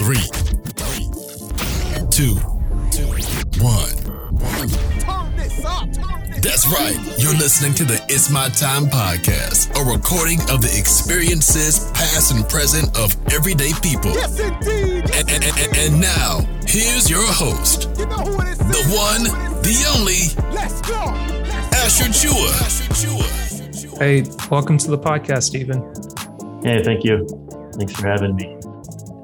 Three, two, one. That's right. You're listening to the It's My Time podcast, a recording of the experiences, past and present, of everyday people. Yes, indeed. Yes, And, and, and, and now, here's your host, You know who it is. the one, the only, Let's go. Asher Chua. Hey, welcome to the podcast, Stephen. Hey, thank you. Thanks for having me.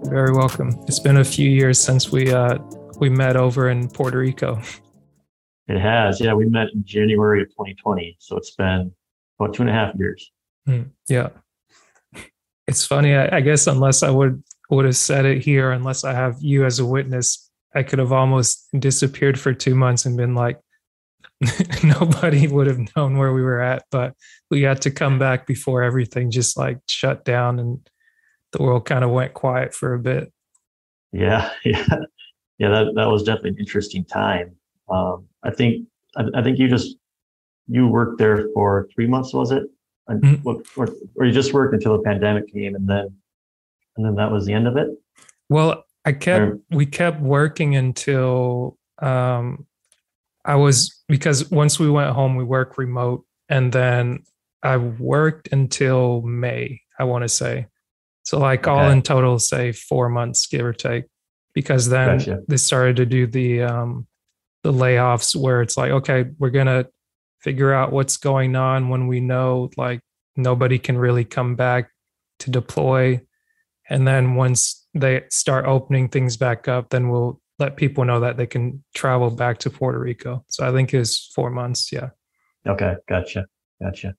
Very welcome. It's been a few years since we uh, we met over in Puerto Rico. It has. Yeah, we met in January of 2020. So it's been about two and a half years. Hmm, yeah, it's funny. I, I guess unless I would would have said it here, unless I have you as a witness, I could have almost disappeared for two months and been like, nobody would have known where we were at. But we had to come back before everything just like shut down and the world kind of went quiet for a bit. Yeah, yeah, yeah. That that was definitely an interesting time. Um, I think I, I think you just you worked there for three months, was it? Mhm. what- Or, or you just worked until the pandemic came, and then and then that was the end of it. Well, I kept Or- we kept working until um I was because once we went home we worked remote and then I worked until May, I want to say. So like all in total say 4 months give or take because then Gotcha. they started to do the um the layoffs where it's like okay, we're going to figure out what's going on when we know like nobody can really come back to deploy and then once they start opening things back up then we'll let people know that they can travel back to puerto rico so i think it's four months yeah Okay, gotcha, gotcha.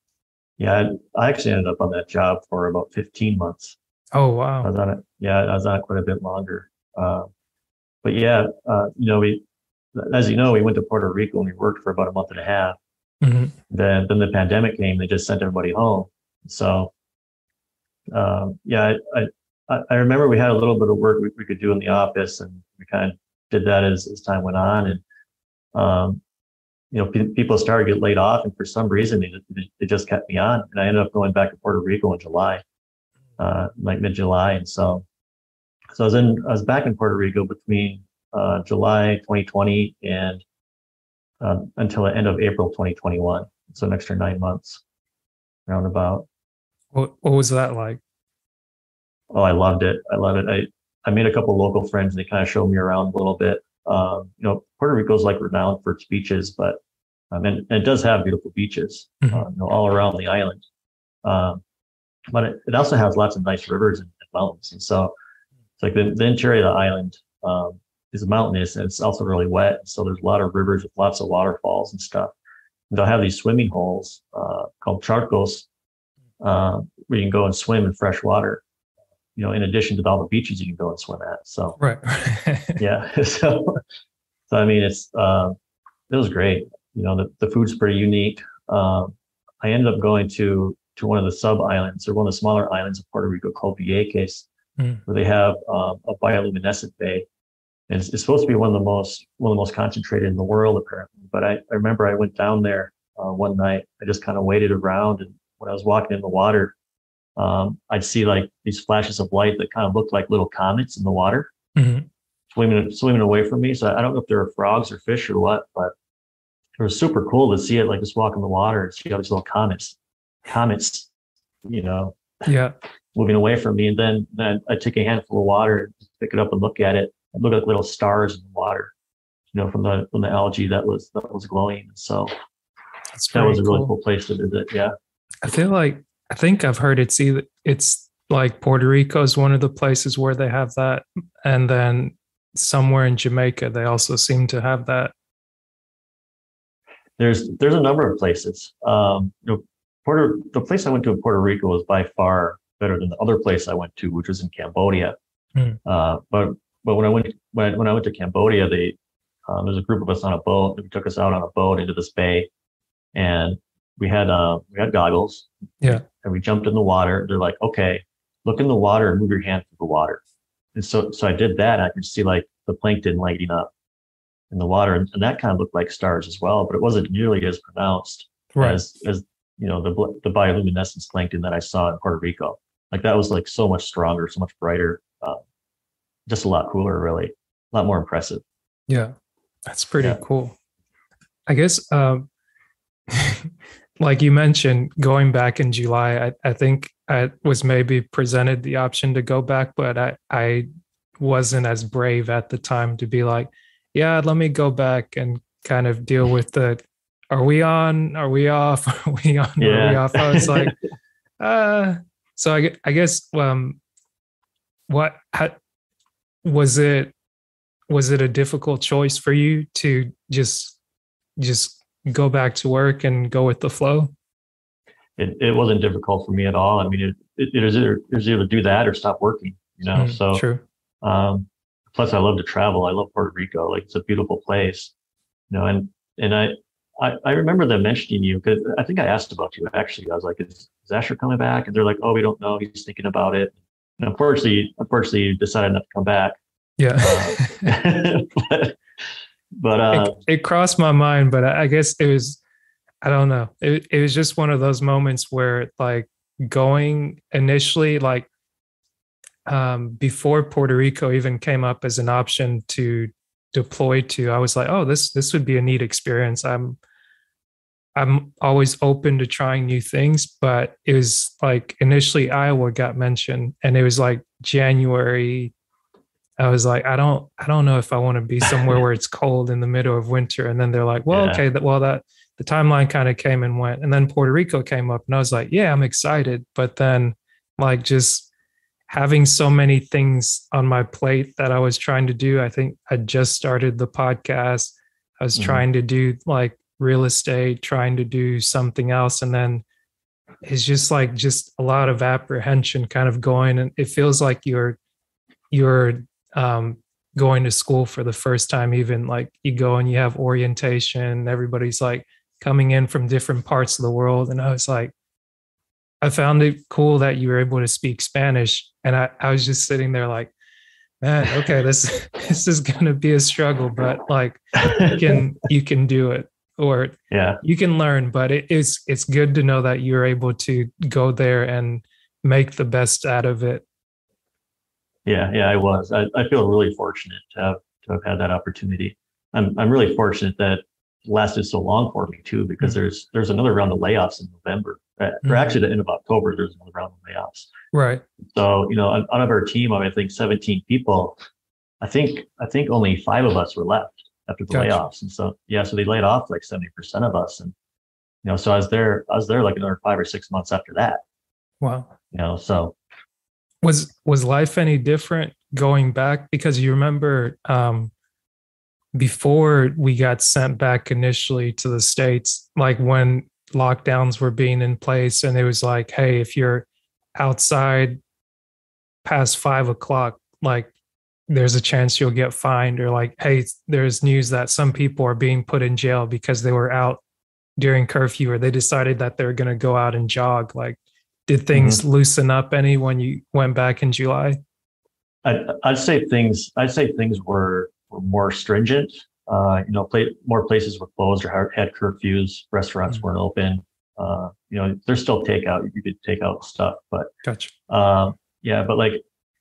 Yeah, I I actually ended up on that job for about 15 months. Oh wow! I was on it. Yeah, I was on it quite a bit longer. Uh, but yeah, uh, you know, we, as you know, we went to Puerto Rico and we worked for about a month and a half. Mhm. Then, then the pandemic came. They just sent everybody home. So, um, yeah, I, I, I remember we had a little bit of work we, we could do in the office, and we kind of did that as, as time went on. And, um, you know, pe- people started to get laid off, and for some reason, they, they just kept me on. And I ended up going back to Puerto Rico in July, uh, like mid July. And so, so I was in, I was back in Puerto Rico between uh, July 2020 and um, until the end of April 2021. So an extra nine months, roundabout. what, what was that like Oh, I loved it. I love it. I, I made a couple of local friends and they kind of showed me around a little bit. Um, you know, Puerto Rico's like renowned for its beaches, but um, and, and it does have beautiful beaches, Mhm. uh, you know, all around the island. Um, but it, it also has lots of nice rivers and, and mountains. And so it's like the, the interior of the island um, is mountainous and it's also really wet. So there's a lot of rivers with lots of waterfalls and stuff. And they'll have these swimming holes uh, called charcos uh, where you can go and swim in fresh water you know, in addition to all the beaches you can go and swim at. So right yeah, so so I mean, it's uh, it was great. You know, the, the food's pretty unique. Um, I ended up going to to one of the sub islands or one of the smaller islands of Puerto Rico called Vieques, Mm. where they have um, a bioluminescent bay. And it's, it's supposed to be one of the most one of the most concentrated in the world, apparently. But I, I remember I went down there uh, one night. I just kind of waited around, and when I was walking in the water, um, I'd see like these flashes of light that kind of looked like little comets in the water Mhm. swimming swimming away from me. So I don't know if there were frogs or fish or what, but it was super cool to see it like just walk in the water and see all these little comets, comets, you know, yeah moving away from me. And then then I take a handful of water, pick it up and look at it. It looked like little stars in the water, you know, from the from the algae that was that was glowing. So that's that was a pretty really cool. cool place to visit. Yeah. i feel like i think i've heard it's either it's like puerto rico is one of the places where they have that and then somewhere in jamaica they also seem to have that there's there's a number of places. Um, you know, Puerto the place I went to in Puerto Rico was by far better than the other place I went to, which was in Cambodia. Hmm. Uh, but but when I went when I, when I went to Cambodia, they um, there's a group of us on a boat. They took us out on a boat into this bay, and we had uh, we had goggles. Yeah. And we jumped in the water. They're like, okay, look in the water and move your hand through the water. And so so I did that. I could see like the plankton lighting up in the water, and, and that kind of looked like stars as well, but it wasn't nearly as pronounced right as as you know the the bioluminescence plankton that I saw in Puerto Rico. Like that was like so much stronger, so much brighter. Uh, just a lot cooler, really, a lot more impressive. Yeah, that's pretty Yeah. cool. I guess, um, like you mentioned, going back in July, I, I think I was maybe presented the option to go back, but I, I wasn't as brave at the time to be like, yeah, let me go back and kind of deal with the, are we on? Are we off? Are we on? Are we off? I was like, uh, so I, I guess, um, what, how, was it, was it a difficult choice for you to just just go back to work and go with the flow It, it wasn't difficult for me at all. I mean, it, it, it was either it was either do that or stop working. You know, Mm, so true Um, plus, I love to travel. I love Puerto Rico. Like it's a beautiful place, you know. And and I I, I remember them mentioning you because I think I asked about you actually. I was like, is, is Asher coming back? And they're like, oh, we don't know. He's thinking about it. And unfortunately, unfortunately, you decided not to come back. yeah but but uh, it, it crossed my mind but I, I guess it was i don't know it, it was just one of those moments where like going initially like um before puerto rico even came up as an option to deploy to i was like oh this this would be a neat experience i'm i'm always open to trying new things but it was like initially iowa got mentioned and it was like january I was like, I don't, I don't know if I want to be somewhere where it's cold in the middle of winter. And then they're like, well, Yeah. okay, that, well, that the timeline kind of came and went. And then Puerto Rico came up, and I was like, yeah, I'm excited. But then, like, just having so many things on my plate that I was trying to do. I think I just started the podcast. I was Mhm. trying to do like real estate, trying to do something else, and then it's just like just a lot of apprehension kind of going. And it feels like you're you're um going to school for the first time even like you go and you have orientation everybody's like coming in from different parts of the world. And i was like i found it cool that you were able to speak spanish. And i, I was just sitting there like man okay this this is gonna be a struggle but like you can you can do it or yeah, you can learn but it is it's good to know that you're able to go there and make the best out of it yeah, yeah. I was. I, I feel really fortunate to have to have had that opportunity. I'm I'm really fortunate that it lasted so long for me too, because Mm-hmm. there's there's another round of layoffs in November, uh, or actually the end of October. There's another round of layoffs. right So you know, out out of our team, of I think 17 people, I think I think only five of us were left after the Gotcha. layoffs, and so yeah, so they laid off like 70 percent of us, and you know, so I was there. I was there like another five or six months after that. wow You know, so was was life any different going back because you remember um before we got sent back initially to the states like when lockdowns were being in place and it was like hey if you're outside past five o'clock like there's a chance you'll get fined or like hey there's news that some people are being put in jail because they were out during curfew or they decided that they're going to go out and jog like did things loosen up any when you went back in july I, I'd say things. I'd say things were, were more stringent. Uh, you know, play, more places were closed or had- curfews. Restaurants Mhm. weren't open. Uh, you know, there's still takeout. You could take out stuff, but gotcha um, yeah. But like,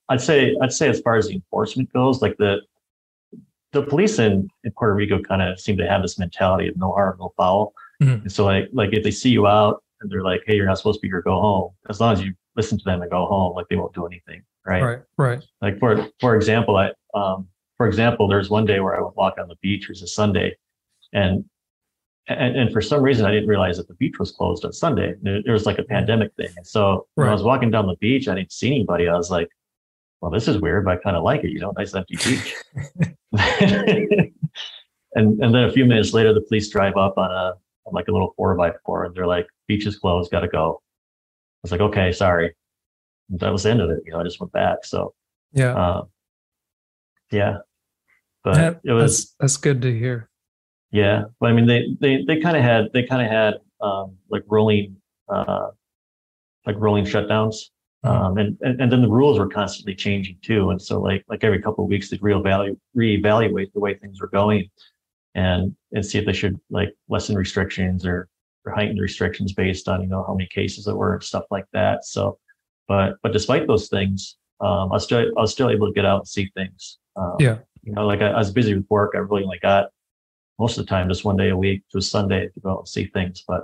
I'd say, I'd say as far as the enforcement goes, like the the police in, in Puerto Rico kind of seem to have this mentality of no harm, no foul. Mhm. And so like, like if they see you out and they're like, "Hey, you're not supposed to be here. Go home." As long as you listen to them and go home, like they won't do anything, right? right right like for for example i um for example there's one day where i would walk on the beach it was a sunday and and, and for some reason i didn't realize that the beach was closed on sunday there, there was like a pandemic thing and so when i was walking down the beach i didn't see anybody i was like well this is weird but i kind of like it you know nice empty beach. And and then a few minutes later the police drive up on a on like a little four by four and they're like beach is closed gotta go. I was like okay sorry. And that was the end of it you know i just went back so yeah. um, yeah, but Yeah, it was that's that's good to hear. Yeah. But I mean, they they they kind of had they kind of had um, like rolling uh, like rolling shutdowns. Um, and, and and then the rules were constantly changing too. And so like like every couple of weeks they'd reevaluate reevaluate the way things were going, and and see if they should like lessen restrictions or or heighten restrictions based on you know how many cases there were and stuff like that. So, but but despite those things, um, I was still I was still able to get out and see things. Um, Yeah. You know, like I, I was busy with work. I really only got most of the time just one day a week, just Sunday to go out and see things. But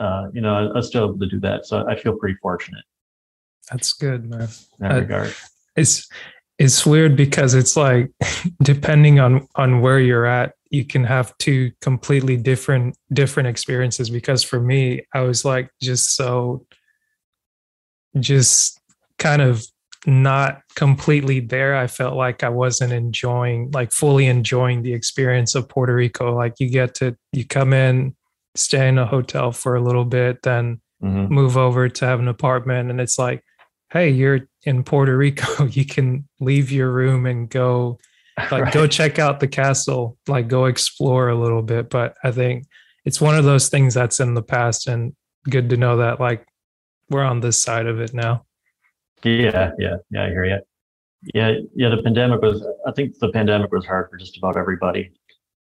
uh, you know, I, I was still able to do that. So I feel pretty fortunate That's good, man. in that Uh, regard. It's it's weird because it's like depending on on where you're at, you can have two completely different different experiences. Because for me, I was like just so just kind of not completely there. I felt like I wasn't enjoying, like fully enjoying the experience of Puerto Rico. Like you get to, you come in, stay in a hotel for a little bit, then Mhm. move over to have an apartment. And it's like, hey, you're in Puerto Rico. You can leave your room and go, like, go check out the castle, like, go explore a little bit. But I think it's one of those things that's in the past and good to know that, like, we're on this side of it now. Yeah, yeah, yeah. I hear you. Yeah, yeah. The pandemic was. I think the pandemic was hard for just about everybody,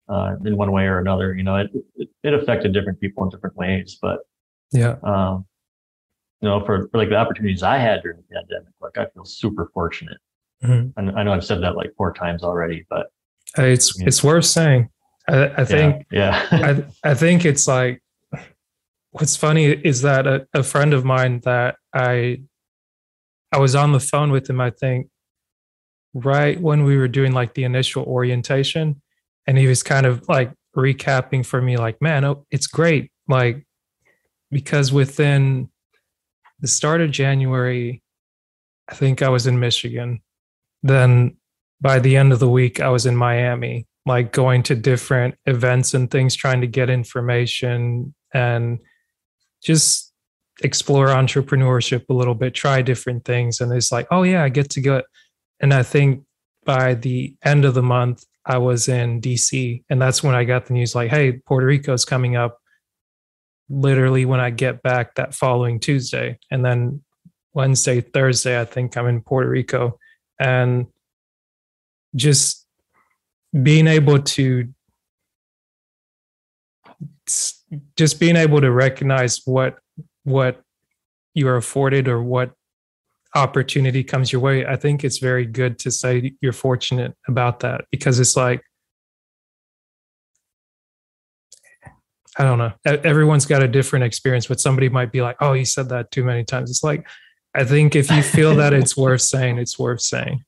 uh, in one way or another. You know, it, it it affected different people in different ways. But Yeah. um, you know, for, for like the opportunities I had during the pandemic, like I feel super fortunate. Mhm. And I know I've said that like four times already, but It's, it's worth saying. I, I think yeah, yeah. I I think it's like what's funny is that a, a friend of mine that I I was on the phone with him, I think, right when we were doing like the initial orientation, and he was kind of like recapping for me, like, man, oh, it's great. Like, because within the start of January, I think I was in Michigan. Then by the end of the week, I was in Miami, like going to different events and things, trying to get information and just explore entrepreneurship a little bit, try different things. And it's like, oh, yeah, I get to go. And I think by the end of the month, I was in DC. And that's when I got the news like, hey, Puerto Rico's coming up literally when I get back that following Tuesday. And then Wednesday, Thursday, I think I'm in Puerto Rico. And just being able to just being able to recognize what what you're afforded or what opportunity comes your way i think it's very good to say you're fortunate about that because it's like i don't know everyone's got a different experience but somebody might be like oh you said that too many times it's like i think if you feel that it's worth saying it's worth saying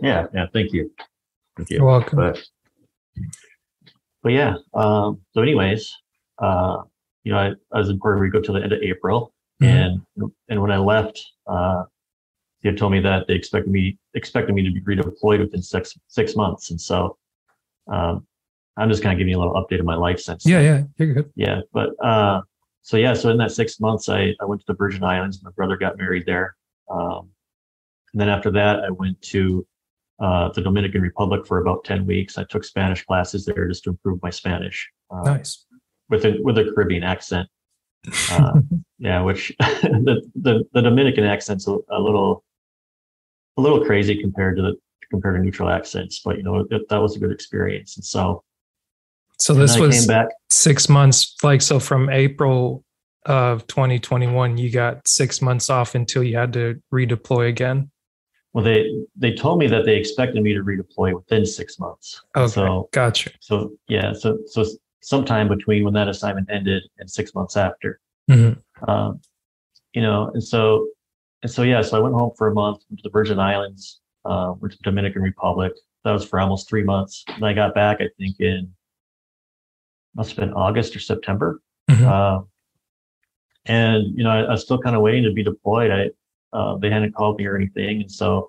yeah, yeah. Thank you, thank you. you're welcome but but yeah um so anyways uh you know I, I was in puerto rico till the end of april Mhm. and and when i left uh they told me that they expected me expected me to be redeployed within six six months. And so um i'm just kind of giving you a little update of my life since yeah yeah you're good. Yeah but uh so yeah so in that six months i i went to the virgin islands. My brother got married there. Um and then after that i went to uh, the Dominican Republic for about 10 weeks. I took Spanish classes there just to improve my Spanish uh, nice. with a with a Caribbean accent. Uh, yeah, which the, the the Dominican accent's a, a little a little crazy compared to the compared to neutral accents, but you know it, that was a good experience. And so so this was six months like so from april of 2021 you got six months off until you had to redeploy again Well, they they told me that they expected me to redeploy within six months. okay So gotcha so yeah, so so sometime between when that assignment ended and six months after. Mhm. um, you know, and so, and so, yeah, so I went home for a month went to the Virgin Islands, uh, went to the Dominican Republic. That was for almost three months. And I got back, I think in, must have been August or September. Mhm. Uh, and, you know, I, I was still kind of waiting to be deployed. I, uh, they hadn't called me or anything. And so,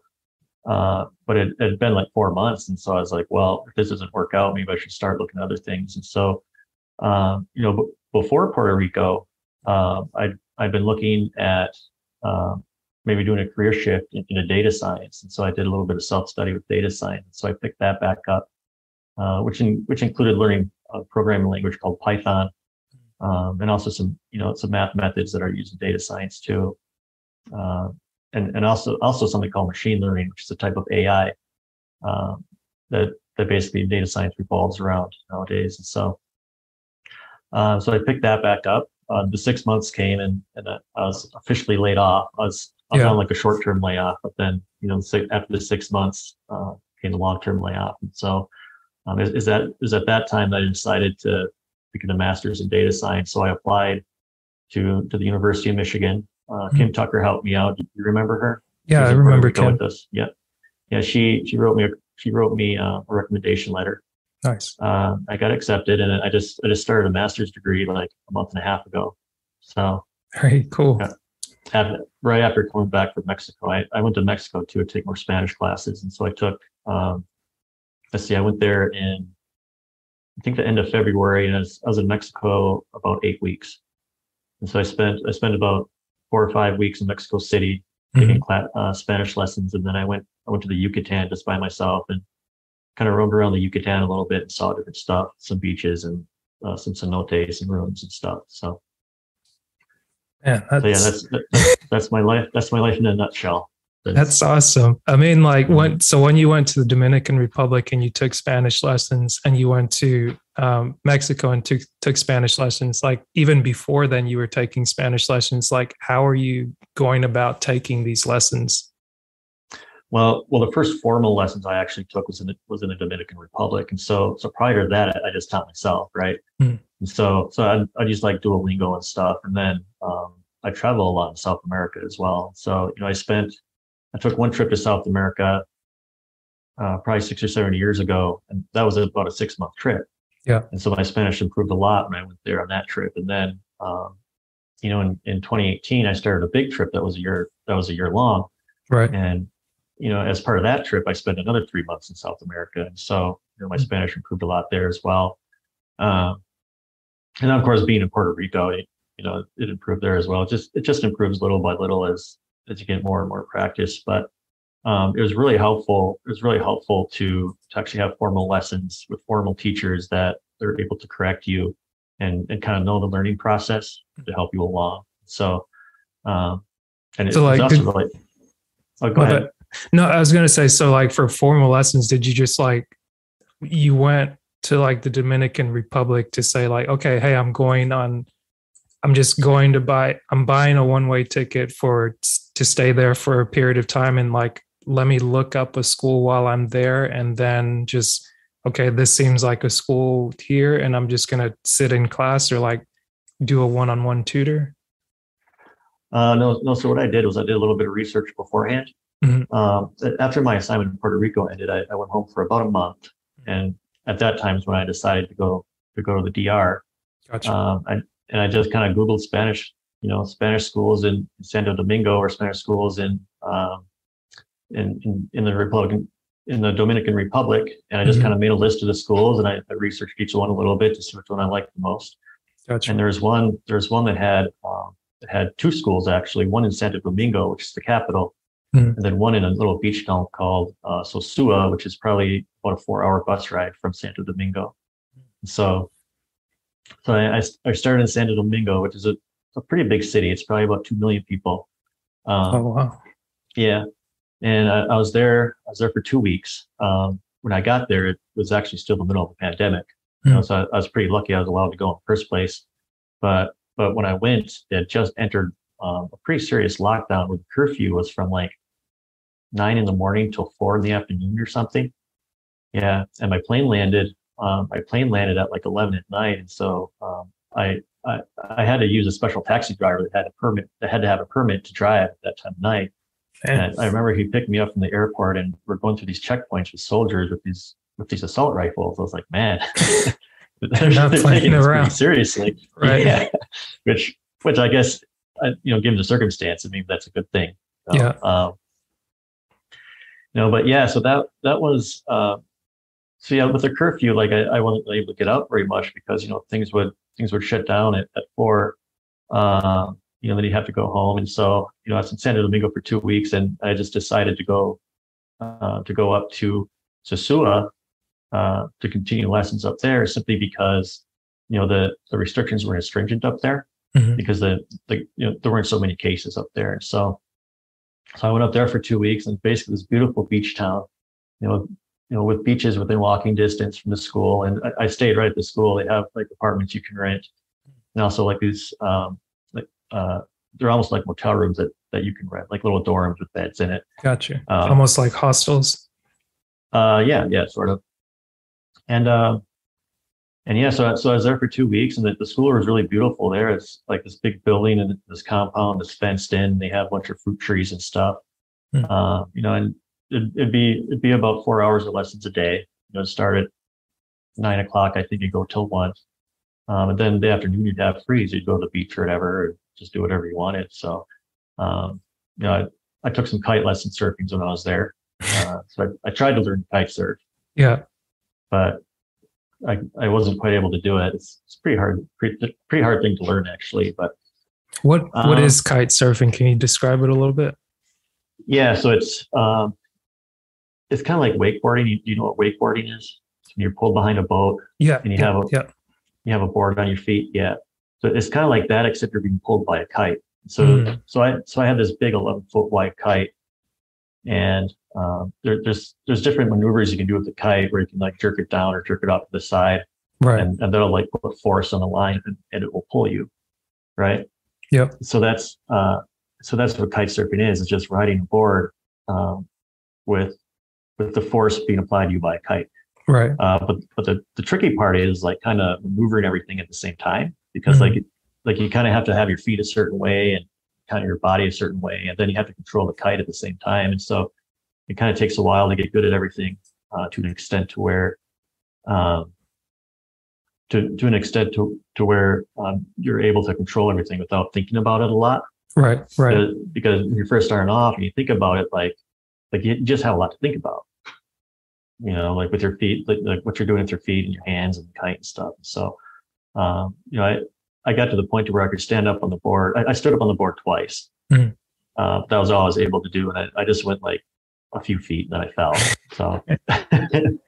uh, but it, had been like four months. And so I was like, well, if this doesn't work out, maybe I should start looking at other things. And so, um, you know, b- before Puerto Rico, uh, I I've been looking at um, maybe doing a career shift in, a data science, and so I did a little bit of self study with data science. So I picked that back up, uh, which in, which included learning a programming language called Python, um, and also some you know some math methods that are used in data science too, uh, and and also also something called machine learning, which is a type of AI um, that that basically data science revolves around nowadays. And so uh, so I picked that back up. Uh, the six months came and, and I was officially laid off. I was I Yeah. on like a short term layoff, but then you know after the six months uh, came the long term layoff, and so um, is, is that is at that time that I decided to get a master's in data science. So I applied to to the University of Michigan. Uh, Kim Tucker helped me out. You remember her? Mm-hmm. Yeah, I remember Kim. with us. Yeah, yeah. She she wrote me a, she wrote me uh, a recommendation letter. Nice. Uh, I got accepted, and I just I just started a master's degree like a month and a half ago. So Very cool. Yeah. After, right after coming back from Mexico, I, I went to Mexico too to take more Spanish classes, and so I took um, let's see, I went there in I think the end of February, and I was, I was in Mexico about eight weeks, and so I spent I spent about four or five weeks in Mexico City taking Mhm. cla- uh, Spanish lessons, and then I went I went to the Yucatan just by myself and kind of roamed around the Yucatan a little bit and saw different stuff, some beaches and uh, some cenotes and ruins and stuff. So, Man, so yeah, that's, that's that's that's my life. That's my life in a nutshell. that's awesome. I mean, like when so when you went to the Dominican Republic and you took Spanish lessons, and you went to um, Mexico and took took Spanish lessons, like even before then, you were taking Spanish lessons. Like, how are you going about taking these lessons? Well, well, the first formal lessons I actually took was in the, was in the Dominican Republic, and so so prior to that, I, just taught myself, right? Hmm. And so so I I use like Duolingo and stuff, and then um, I travel a lot in South America as well. So you know, I spent I took one trip to South America, uh, probably six or seven years ago, and that was about a six month trip. Yeah. And so my Spanish improved a lot when I went there on that trip, and then um, you know, in in 2018, I started a big trip that was a year that was a year long. Right. And you know, as part of that trip, I spent another three months in South America, and so you know, my Mm. Spanish improved a lot there as well. Um, and of course, being in Puerto Rico, it, you know, it improved there as well. It just it just improves little by little as as you get more and more practice. But um, it was really helpful. It was really helpful to to actually have formal lessons with formal teachers that they're able to correct you and and kind of know the learning process to help you along. So, um, and it's So, like, also did- really. Oh, go Well, ahead. that- no, I was gonna say so. Like for formal lessons, did you just like you went to like the Dominican Republic to say like, okay, hey, I'm going on. I'm just going to buy. I'm buying a one way ticket for to stay there for a period of time, and like let me look up a school while I'm there, and then just okay, this seems like a school here, and I'm just gonna sit in class or like do a one on one tutor. Uh, no, no. So what I did was I did a little bit of research beforehand. Mhm. Um, after my assignment in Puerto Rico ended, I, I went home for about a month, and at that time is when I decided to go to go to the DR. Gotcha. Um, I, and I just kind of Googled Spanish, you know, Spanish schools in Santo Domingo or Spanish schools in um, in, in in the Republican in the Dominican Republic, and I just Mhm. kind of made a list of the schools, and I, I researched each one a little bit to see which one I liked the most. gotcha. And there's one there's one that had um, that had two schools actually, one in Santo Domingo, which is the capital, Mhm. and then one in a little beach town called uh, Sosua, which is probably about a four-hour bus ride from Santo Domingo. So, so I, I started in Santo Domingo, which is a, a pretty big city. It's probably about two million people. Um, oh wow. yeah, and I, I was there. I was there for two weeks. Um, when I got there, it was actually still the middle of the pandemic. You know, Mm. so I, I was pretty lucky. I was allowed to go in the first place. But but when I went, it just entered um, a pretty serious lockdown where the curfew was from like nine in the morning till four in the afternoon or something. Yeah, and my plane landed. Um, my plane landed at like eleven at night, and so um, I, I I had to use a special taxi driver that had a permit that had to have a permit to drive at that time of night. And I remember he picked me up from the airport, and we're going through these checkpoints with soldiers with these with these assault rifles. I was like, man, they're, Not they're taking this pretty around. seriously, Right. Yeah, which which I guess you know, given the circumstance, I mean that's a good thing. So, Yeah. Um, no, but yeah, so that that was uh, so yeah. With the curfew, like I, I wasn't able to get out very much because you know things would things would shut down at, at four. Uh, you know, then you have to go home, and so you know I was in Santo Domingo for two weeks, and I just decided to go uh, to go up to Sosua uh, to continue lessons up there, simply because you know the the restrictions were stringent up there Mhm. because the, the you know there weren't so many cases up there. So so I went up there for two weeks and basically this beautiful beach town, you know, you know, with beaches within walking distance from the school. And I, I stayed right at the school. They have like apartments you can rent, and also like these um like uh they're almost like motel rooms that that you can rent, like little dorms with beds in it. Gotcha. Um, Almost like hostels. Uh, yeah, yeah, sort of. And uh, and yeah, so so I was there for two weeks, and the, the school was really beautiful. There, it's like this big building and this compound that's fenced in. They have a bunch of fruit trees and stuff. Hmm. Uh, you know, and it'd, it'd be it'd be about four hours of lessons a day. You know, start at nine o'clock, I think, and go till one. Um, and then the afternoon you'd have free, so you'd go to the beach or whatever, or just do whatever you wanted. So, um, you know, I, I took some kite lesson surfing when I was there. Uh, so I, I tried to learn kite surf Yeah. but I, I wasn't quite able to do it. It's, it's pretty hard, pretty, pretty hard thing to learn actually. But What what Um, is kite surfing? Can you describe it a little bit? yeah, so it's um, it's kind of like wakeboarding. You, you know what wakeboarding is? When You're pulled behind a boat. Yeah. And you yeah, have a- yeah. You have a board on your feet. Yeah, so it's kind of like that, except you're being pulled by a kite. So Mm. so I so I had this big 11 foot wide kite, and um, there, there's there's different maneuvers you can do with the kite where you can like jerk it down or jerk it off to the side. Right. and, and that'll like put force on the line and, and it will pull you right Yep. so that's uh so that's what kite surfing is it's just riding a board um with with the force being applied to you by a kite right. uh but but the, the tricky part is like kind of maneuvering everything at the same time because Mhm. like like you kind of have to have your feet a certain way and kind of your body a certain way and then you have to control the kite at the same time and so it kind of takes a while to get good at everything uh, to an extent to where um, to to an extent to to where um, you're able to control everything without thinking about it a lot. Right. Right. Because, because when you're first starting off and you think about it, like like you just have a lot to think about. You know, like with your feet, like, like what you're doing with your feet and your hands and kite and stuff. So, um, you know, I I got to the point to where I could stand up on the board. I, I stood up on the board twice. Mhm. Uh, that was all I was able to do, and I, I just went like a few feet and then I fell. So.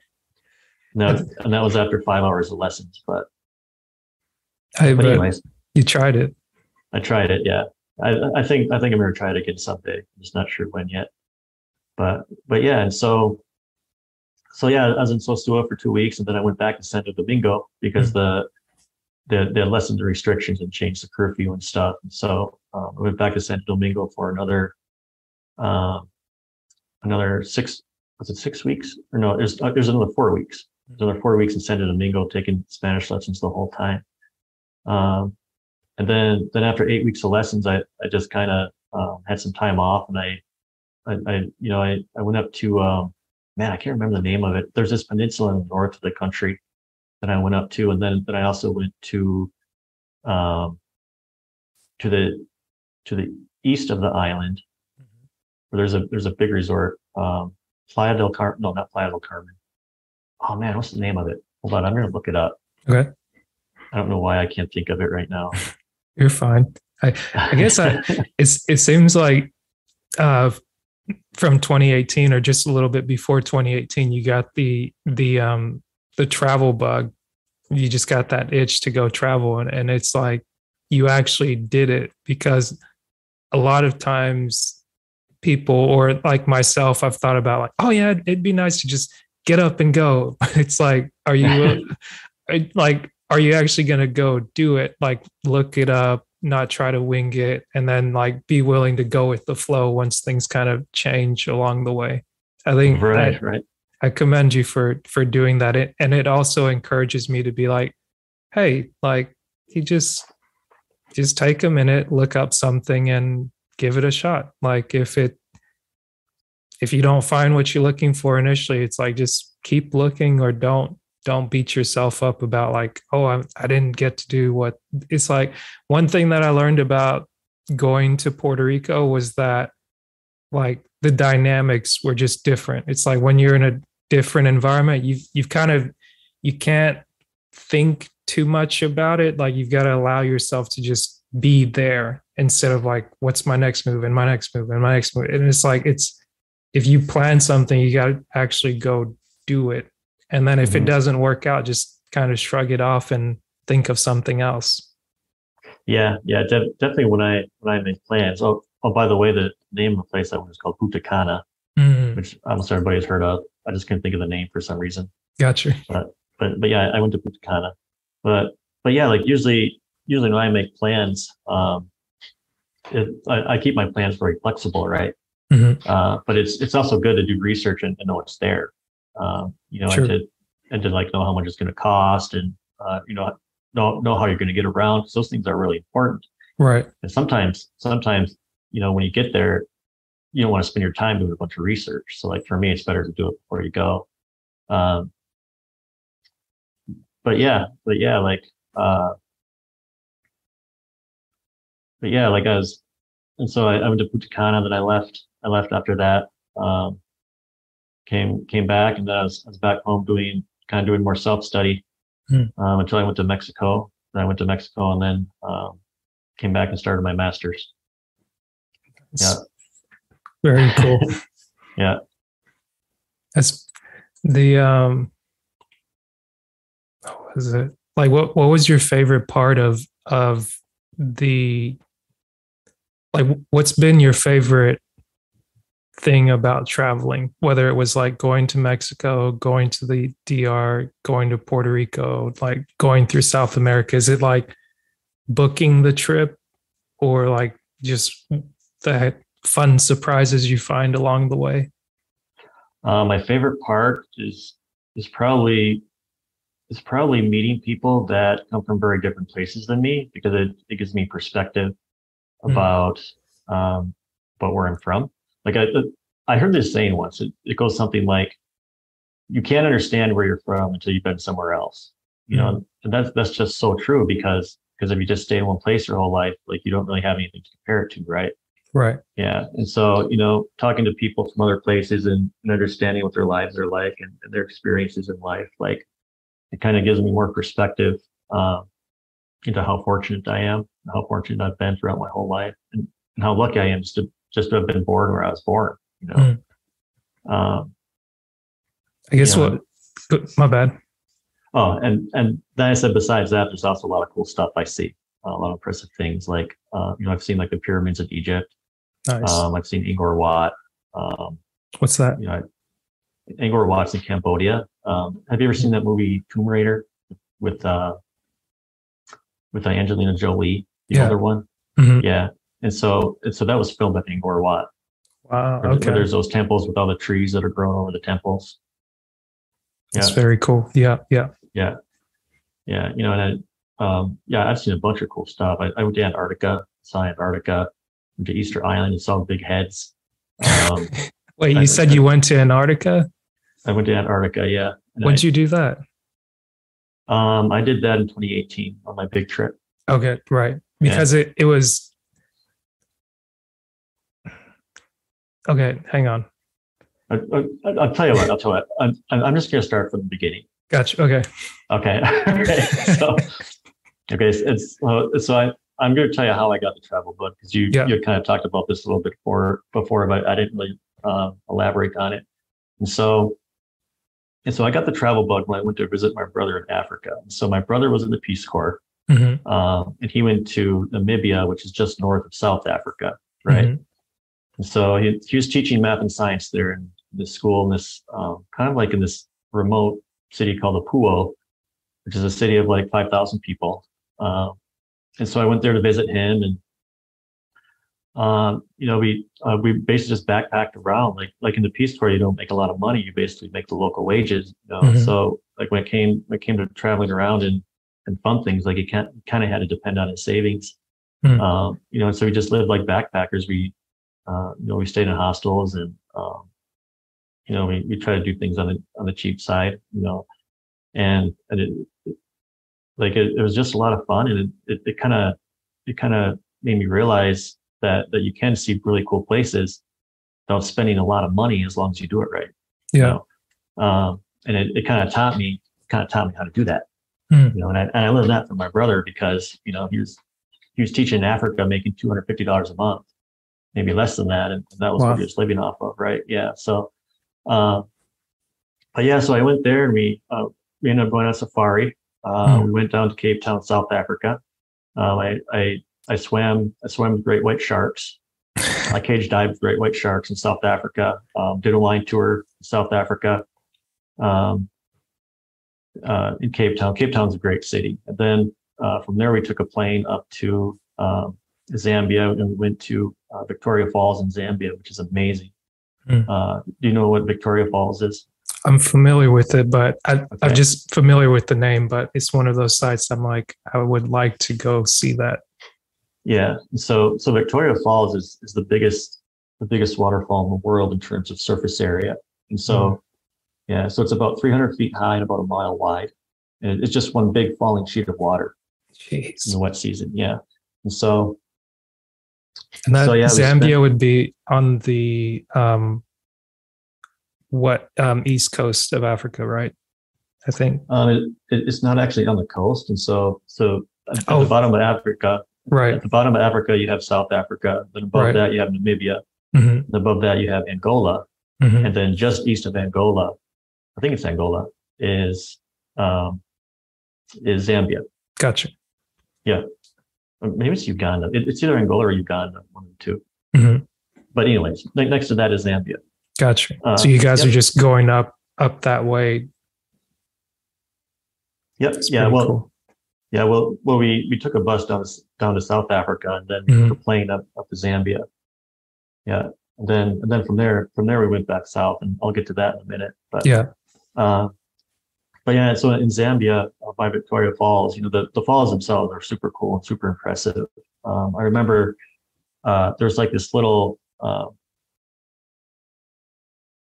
No, and that was after five hours of lessons. But I but anyways, you tried it. I tried it. Yeah, I I think I think I'm gonna try it again someday. I'm just not sure when yet. But but yeah, and so so yeah, I was in Sosua for two weeks, and then I went back to Santo Domingo because the the the lessened the restrictions and changed the curfew and stuff. And so um, I went back to Santo Domingo for another um another six was it six weeks or no? There's uh, there's another four weeks. There's another four weeks in Santo Domingo taking Spanish lessons the whole time. Um, and then then after eight weeks of lessons, I I just kind of um, had some time off, and I, I I you know I I went up to um, man I can't remember the name of it. There's this peninsula in the north of the country that I went up to, and then then I also went to um to the to the east of the island there's a there's a big resort um Playa del Carmen no not Playa del Carmen. Oh man what's the name of it? Hold on I'm gonna look it up. Okay. I don't know why I can't think of it right now. You're fine. I I guess I it's it seems like uh from 2018 or just a little bit before 2018 you got the the um the travel bug. You just got that itch to go travel and, and it's like you actually did it because a lot of times people or like myself i've thought about like oh yeah it'd be nice to just get up and go. It's like are you like are you actually going to go do it? Like look it up not try to wing it and then like be willing to go with the flow once things kind of change along the way. I think right I, right I commend you for for doing that it, and it also encourages me to be like hey like you just just take a minute look up something and give it a shot. Like if it if you don't find what you're looking for initially it's like just keep looking or don't don't beat yourself up about like oh I, I didn't get to do what it's like one thing that i learned about going to puerto rico was that like the dynamics were just different. It's like when you're in a different environment you've you've kind of you can't think too much about it. Like you've got to allow yourself to just be there instead of like what's my next move and my next move and my next move. And it's like it's if you plan something you got to actually go do it. And then if it Mhm. doesn't work out just kind of shrug it off and think of something else. Yeah yeah de- definitely when I when I make plans. Oh oh by the way the name of the place I went is called Punta Cana mm, which almost everybody's heard of. I just couldn't think of the name for some reason. Gotcha. But but yeah, I went to Punta Cana. But but yeah, like usually usually when I make plans, um, it, I, I keep my plans very flexible, right? Mhm. Uh, but it's it's also good to do research and, and know what's there. Um, you know, Sure. and to and to like know how much it's going to cost, and uh, you know know know how you're going to get around. Cause those things are really important. Right. And sometimes sometimes you know when you get there, you don't want to spend your time doing a bunch of research. So like for me, it's better to do it before you go. Um, but yeah, but yeah, like uh, but yeah, like I was, and so I, I went to Punta Cana. Then I left. I left after that. Um, came came back, and then I was I was back home doing kind of doing more self study Hmm. um, until I went to Mexico. Then I went to Mexico, and then um, came back and started my master's. Yeah. Very cool. Yeah. That's the um what was it? Like what what was your favorite part of of the like what's been your favorite thing about traveling? Whether it was like going to Mexico, going to the DR, going to Puerto Rico, like going through South America. Is it like booking the trip or like just the fun surprises you find along the way? Uh, my favorite part is is probably is probably meeting people that come from very different places than me because it, it gives me perspective Hmm. about um, about where I'm from. Like I I heard this saying once. It, it goes something like, "You can't understand where you're from until you've been somewhere else." You know, and that's that's just so true because because if you just stay in one place your whole life, like you don't really have anything to compare it to, right? Right. Yeah. And so, you know, talking to people from other places and, and understanding what their lives are like and, and their experiences in life, like it kind of gives me more perspective um, into how fortunate I am, how fortunate I've been throughout my whole life, and, and how lucky I am just to just to have been born where I was born. You know, um, I guess Yeah. what my bad. oh, and and then I said besides that, there's also a lot of cool stuff I see, a lot of impressive things like uh, you know I've seen like the pyramids of Egypt, Nice. um, I've seen Angkor Wat. Um, What's that? you know, Angkor Wat's in Cambodia. Um, have you ever seen that movie Tomb Raider with uh, with Angelina Jolie, the Yeah. other one? Mhm. Yeah, and so and so that was filmed at Angkor Wat. Wow. Okay. where there's those temples with all the trees that are growing over the temples. Yeah. That's very cool. Yeah. Yeah. Yeah, yeah, you know, and I, um, yeah, I've seen a bunch of cool stuff. I, I went to Antarctica, saw Antarctica, went to Easter Island and saw big heads. Um, Wait, I- you said you went to Antarctica? I went to Antarctica, yeah. When'd I, you do that? Um, I did that in 2018 on my big trip. Okay. Right. Because it, it was. Okay. Hang on. I, I, I'll tell you what. I'll tell you what. I'm, I'm just going to start from the beginning. Gotcha. Okay. Okay. okay. So, okay. So, it's, well, so I, I'm going to tell you how I got the travel book because you Yeah. you kind of talked about this a little bit before before, but I didn't really uh, elaborate on it. And so, and so I got the travel book when I went to visit my brother in Africa. So my brother was in the Peace Corps, hmm um, and he went to Namibia, which is just north of South Africa, right? Mhm. And so he, he was teaching math and science there in this school in this um, kind of like in this remote city called Opuwo, which is a city of like 5,000 people. Um, and so I went there to visit him and, um, you know, we, uh, we basically just backpacked around like, like in the Peace Corps, you don't make a lot of money. You basically make the local wages, you know? Mhm. So like when it came, when it came to traveling around and, and fun things, like you can't kind of had to depend on his savings. Hmm. Um, you know, and so we just lived like backpackers. We, uh, you know, we stayed in hostels and, um, you know, we, we try to do things on the, on the cheap side, you know, and, and it, it- like, it, it was just a lot of fun and it, it kind of, it kind of made me realize that, that you can see really cool places without spending a lot of money as long as you do it right. Yeah. Um, and it, it kind of taught me, kind of taught me how to do that. Hmm. You know, and I, and I learned that from my brother because, you know, he was, he was teaching in Africa making $250 a month, maybe less than that. And that was Wow. what he was living off of. Right. Yeah. So, um, but yeah, so I went there and we, uh, we ended up going on safari. Uh, Hmm. we went down to Cape Town, South Africa. Um, I, I, I swam, I swam with great white sharks. I cage dived with great white sharks in South Africa. Um, did a wine tour in South Africa. Um, uh, in Cape Town. Cape Town's a great city. And then uh, from there, we took a plane up to um, Zambia and we went to uh, Victoria Falls in Zambia, which is amazing. Mm. Uh, do you know what Victoria Falls is? I'm familiar with it, but I, I'm Okay. just familiar with the name. But it's one of those sites I'm like, I would like to go see that. Yeah. So so Victoria Falls is is the biggest the biggest waterfall in the world in terms of surface area. And so yeah, so it's about 300 feet high and about a mile wide. And it's just one big falling sheet of water in Jeez. the wet season. Yeah. And so And that So, yeah, Zambia spent- would be on the um, what um, east coast of Africa, right? I think. um, it, it- it's not actually on the coast. And so so at, at Oh. the bottom of Africa, Right. at the bottom of Africa you have South Africa. Then above Right. that you have Namibia. hmm And above that you have Angola. hmm and then just east of Angola, I think it's Angola, is um, is Zambia. Gotcha. Yeah. Maybe it's Uganda. It, it's either Angola or Uganda, one of the 2 hmm But anyways, ne- next to that is Zambia. Gotcha. Uh, so you guys yep. are just going up up that way. Yep. It's yeah. Well. cool. Yeah. Well. Well. We we took a bus down down to South Africa and then Mhm. took a plane up up to Zambia. Yeah. And then and then from there from there we went back south and I'll get to that in a minute. But Yeah. Uh, but yeah, so in Zambia uh, by Victoria Falls, you know, the, the falls themselves are super cool and super impressive. Um, I remember uh, there's like this little, uh,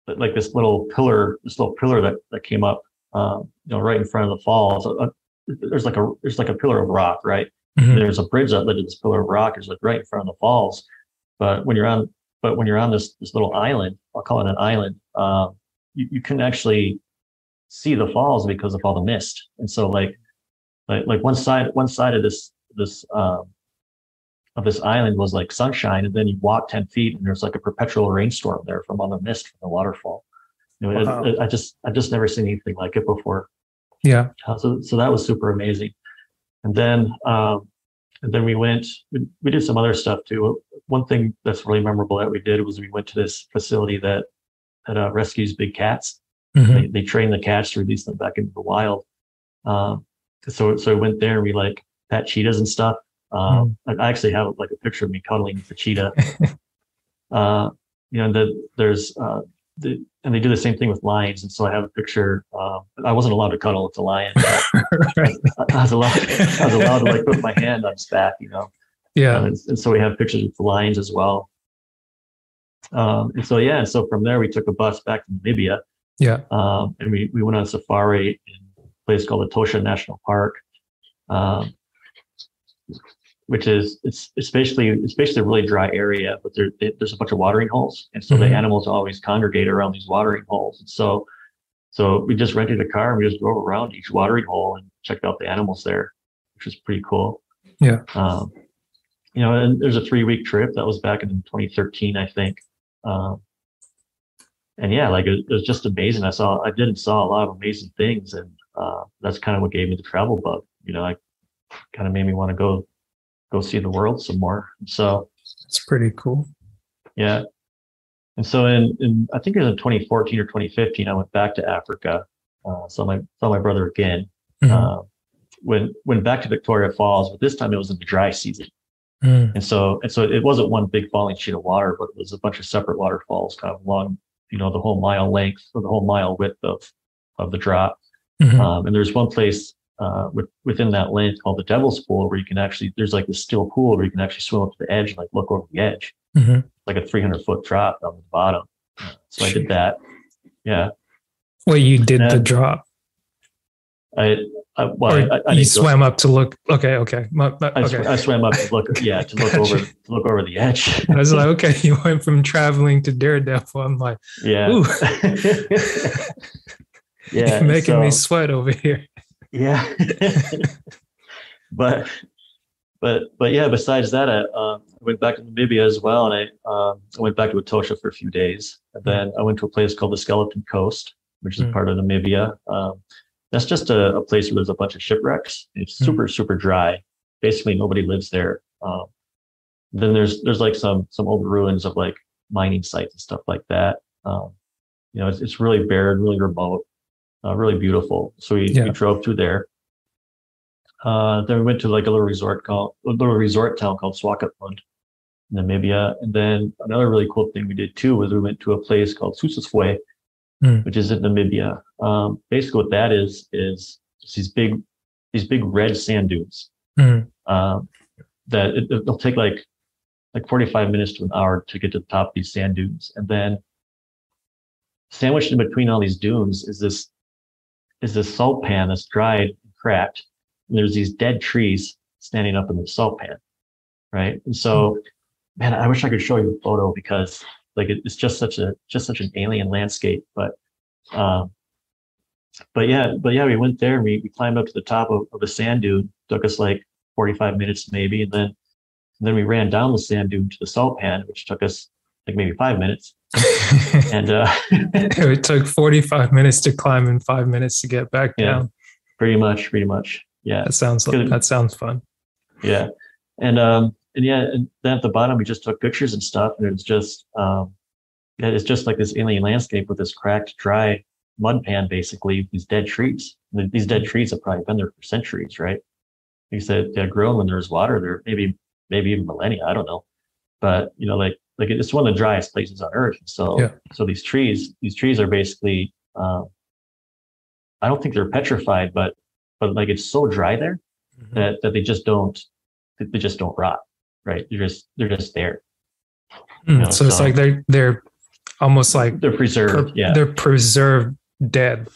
like this little pillar, this little pillar that, that came up, um, you know, right in front of the falls. Uh, there's like a there's like a pillar of rock, right? Mhm. There's a bridge that led to this pillar of rock is like right in front of the falls. But when you're on, but when you're on this this little island, I'll call it an island, um, you, you can actually see the falls because of all the mist. And so like like like one side one side of this this um of this island was like sunshine, and then you walk 10 feet and there's like a perpetual rainstorm there from all the mist from the waterfall. You know, Wow. it- I just I just never seen anything like it before. Yeah. Uh, so so that was super amazing. And then um, and then we went. We, we did some other stuff too. One thing that's really memorable that we did was we went to this facility that that uh, rescues big cats. Mhm. They, they train the cats to release them back into the wild. Um, so so we went there and we like pet cheetahs and stuff. Um, I actually have like a picture of me cuddling the cheetah. uh, you know, the, there's uh, the, and they do the same thing with lions. And so I have a picture. Um, I wasn't allowed to cuddle with the lion. right. I was allowed. I was allowed to like put my hand on his back. You know. Yeah. Um, and, and so we have pictures with the lions as well. Um, and so yeah, and so from there we took a bus back to Namibia, Yeah. um, and we we went on safari in a place called the Etosha National Park, um, which is it's it's basically it's basically a really dry area, but there there's a bunch of watering holes, and so Mhm. the animals always congregate around these watering holes. And so so we just rented a car and we just drove around each watering hole and checked out the animals there, which was pretty cool. Yeah. Um, you know, and there's a three week trip that was back in 2013, I think. Um, and yeah, like it, it was just amazing. I saw, I did and saw a lot of amazing things, and uh, that's kind of what gave me the travel bug. You know, I kind of made me want to go, go see the world some more. So It's pretty cool. yeah, and so in, in I think it was in 2014 or 2015, I went back to Africa. Uh, saw my saw my brother again. Mhm. Uh, went went back to Victoria Falls, but this time it was in the dry season. Mm. And so, and so it wasn't one big falling sheet of water, but it was a bunch of separate waterfalls kind of along, you know, the whole mile length or the whole mile width of, of the drop. Mhm. Um, and there's one place uh, with, within that length called the Devil's Pool where you can actually, there's like this steel pool where you can actually swim up to the edge and like look over the edge, Mhm. like a 300 foot drop down the bottom. So I did that. Yeah. Well, you did Yeah. the drop, I, I, well, I, I, you didn't go- swam up to look. Okay, okay, My- my- I, sw- I swam up to look, yeah, to look over, to look over the edge. I was like, okay, you went from traveling to Daredevil. I'm like, Yeah. yeah. you're making me sweat over here. Yeah. but but but yeah, besides that, I um, I went back to Namibia as well, and I um, went back to Etosha for a few days, and then I went to a place called the Skeleton Coast, which is Mm. part of Namibia. Um, that's just a, a place where there's a bunch of shipwrecks. It's super super dry. Basically, nobody lives there. Um, then there's there's like some some old ruins of like mining sites and stuff like that. Um, you know, it's, it's really bare and really remote, uh, really beautiful. So we, Yeah. we drove through there. Uh, then we went to like a little resort called a little resort town called Swakopmund, Namibia. And then another really cool thing we did too was we went to a place called Sossusvlei, Mm. which is in Namibia. Um, basically, what that is is these big these big red sand dunes Mm. um, that it, it'll take like like 45 minutes to an hour to get to the top of these sand dunes and then sandwiched in between all these dunes is this is this salt pan that's dried and cracked and there's these dead trees standing up in the salt pan right? And so man i wish i could show you a photo because like it, it's just such a just such an alien landscape but um but yeah but yeah we went there and we, we climbed up to the top of, of a sand dune. Took us like 45 minutes maybe and then and then we ran down the sand dune to the salt pan which took us like maybe five minutes and uh it took 45 minutes to climb and five minutes to get back Yeah. down. pretty much pretty much yeah That sounds Good. that sounds fun. yeah and um and yeah and then at the bottom we just took pictures and stuff and it's just um it's just like this alien landscape with this cracked dry mud pan basically these dead trees And these dead trees have probably been there for centuries right you said they had grown when there's was water there maybe maybe even millennia i don't know but you know like like it's one of the driest places on earth. So Yeah. so these trees these trees are basically um i don't think they're petrified but but like it's so dry there that that they just don't they just don't rot right? They're just they're just there. Mm, know, so it's like they're they're almost like they're preserved per- yeah. they're preserved dead.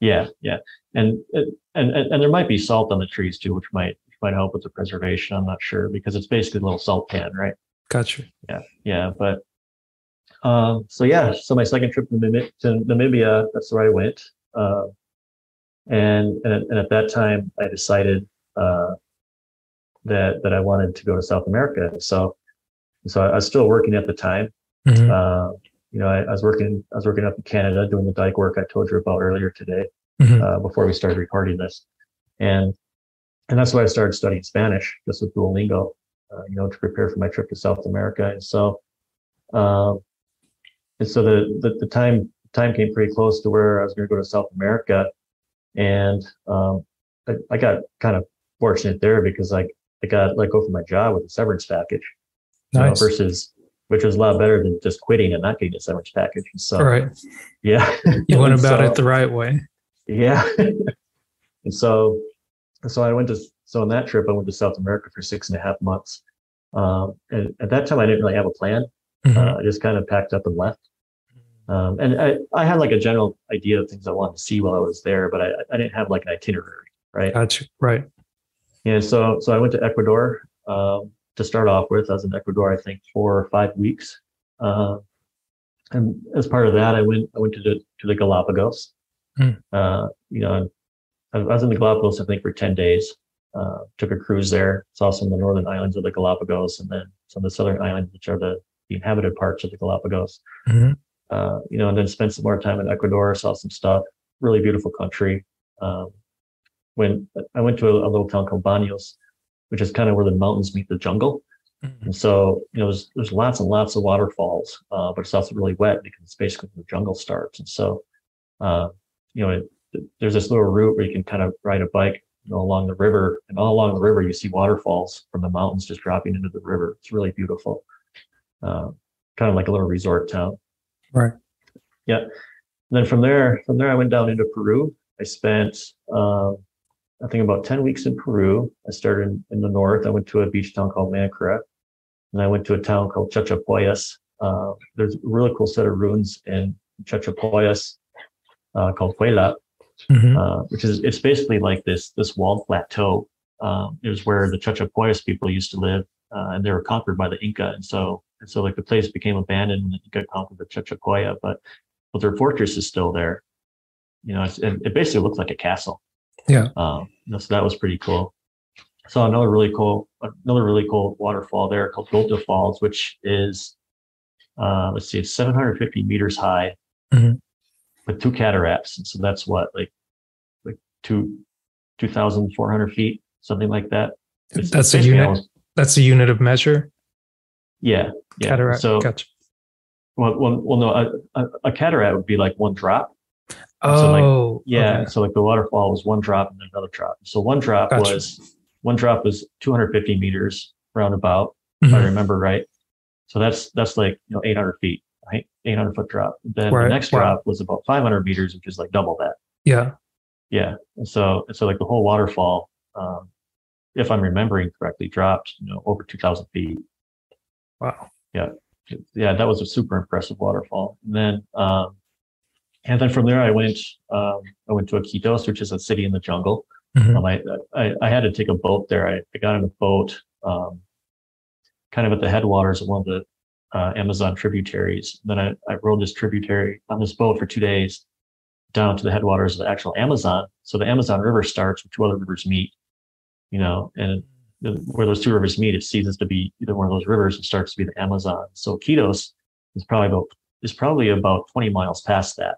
yeah yeah. And and and and there might be salt on the trees too which might which might help with the preservation. I'm not sure because it's basically a little salt pan right Gotcha. yeah yeah. but um so yeah so my second trip to, Namib- to namibia that's where i went uh, and, and at- and at that time i decided uh that that i wanted to go to south america so so i was still working at the time Mhm. uh, you know I, I was working i was working up in canada doing the dike work i told you about earlier today Mhm. uh, before we started recording this and and that's why i started studying spanish just with duolingo uh, you know to prepare for my trip to south america and so um and so the, the the time time came pretty close to where i was going to go to south america and um I, I got kind of fortunate there because like i got let go from my job with a severance package you know, versus which was a lot better than just quitting and not getting a severance package so All right. yeah You went about so- it the right way. yeah. and so, so I went to, so on that trip, I went to South America for six and a half months. Um, and at that time, I didn't really have a plan. Mhm. Uh, I just kind of packed up and left. Um, and I, I had like a general idea of things I wanted to see while I was there, but I, I didn't have like an itinerary, right? Gotcha. Right. Yeah. so, so I went to Ecuador um, to start off with. I was in Ecuador, I think, four or five weeks. Uh, and as part of that, I went I went to the to the Galapagos. Hmm. Uh, you know, I, I was in the Galapagos, I think, for ten days. Uh, took a cruise there, saw some of the northern islands of the Galapagos, and then some of the southern islands, which are the, the inhabited parts of the Galapagos. Mhm. Uh, you know, and then spent some more time in Ecuador, saw some stuff. Really beautiful country. Um, when I went to a, a little town called Banos, which is kind of where the mountains meet the jungle. Mhm. And so, you know, there's, there's lots and lots of waterfalls, uh, but it's also really wet because it's basically where the jungle starts. And so, uh, you know, it, there's this little route where you can kind of ride a bike you know, along the river, and all along the river you see waterfalls from the mountains just dropping into the river. It's really beautiful, uh, kind of like a little resort town. Right. Yeah. And then from there, from there I went down into Peru. I spent, um, I think about 10 weeks in Peru. I started in, in the north. I went to a beach town called Mancora. And I went to a town called Chachapoyas. Uh, there's a really cool set of ruins in Chachapoyas uh, called Kuelap, Mhm. uh, which is it's basically like this this walled plateau. Um, it was where the Chachapoyas people used to live, uh, and they were conquered by the Inca, and so and so like the place became abandoned, and the Inca conquered the Chachapoya, but but their fortress is still there. You know, it's, it, it basically looks like a castle. Yeah. Um, so that was pretty cool. Saw another really cool another really cool waterfall there called Gocta Falls, which is uh, let's see, it's 750 meters high Mhm. With two cataracts. And so that's what, like, like two, 2,400 feet, something like that. It's- That's a unit. almost- That's a unit of measure. yeah. Yeah. Cataract. So, gotcha. well, well, well, no, a, a, a cataract would be like one drop. Oh, So, like, yeah. okay. So like the waterfall was one drop and then another drop. So one drop Gotcha. was one drop was 250 meters roundabout, if I Mhm. remember right. So that's that's like you know 800 feet? 800 foot drop. Then Right, the next drop was about 500 meters, which is like double that. Yeah. Yeah. And so so like the whole waterfall, um, if I'm remembering correctly, dropped you know over 2,000 feet. Wow. Yeah, Yeah. that was a super impressive waterfall. And then um, and then from there I went um, I went to Iquitos, which is a city in the jungle. Mhm. Um, I, I I had to take a boat there. I, I got in a boat, um, kind of at the headwaters of one of the uh, Amazon tributaries. Then I, I rode this tributary on this boat for two days down to the headwaters of the actual Amazon. So the Amazon River starts where two other rivers meet, you know, and where those two rivers meet, it ceases to be either one of those rivers. It starts to be the Amazon. So Iquitos is probably about is probably about 20 miles past that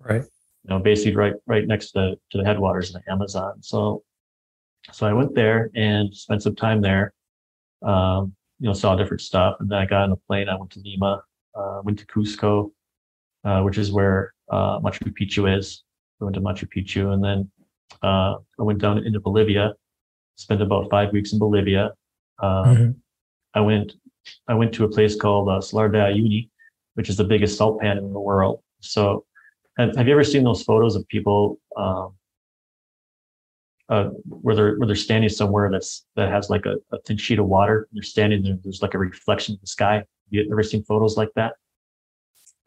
Right. you know, basically right right next to the to the headwaters of the Amazon. So so I went there and spent some time there. Um, you know, saw different stuff, and then I got on a plane. I went to Lima, uh, went to Cusco, uh, which is where uh, Machu Picchu is. I went to Machu Picchu, and then uh, I went down into Bolivia. Spent about five weeks in Bolivia. Um, Mhm. I went I went to a place called uh, Salar de Uyuni, which is the biggest salt pan in the world. So, have, have you ever seen those photos of people um, uh, where they're where they're standing somewhere that's that has like a, a thin sheet of water? They're standing there. There's like a reflection of the sky. You ever seen photos like that?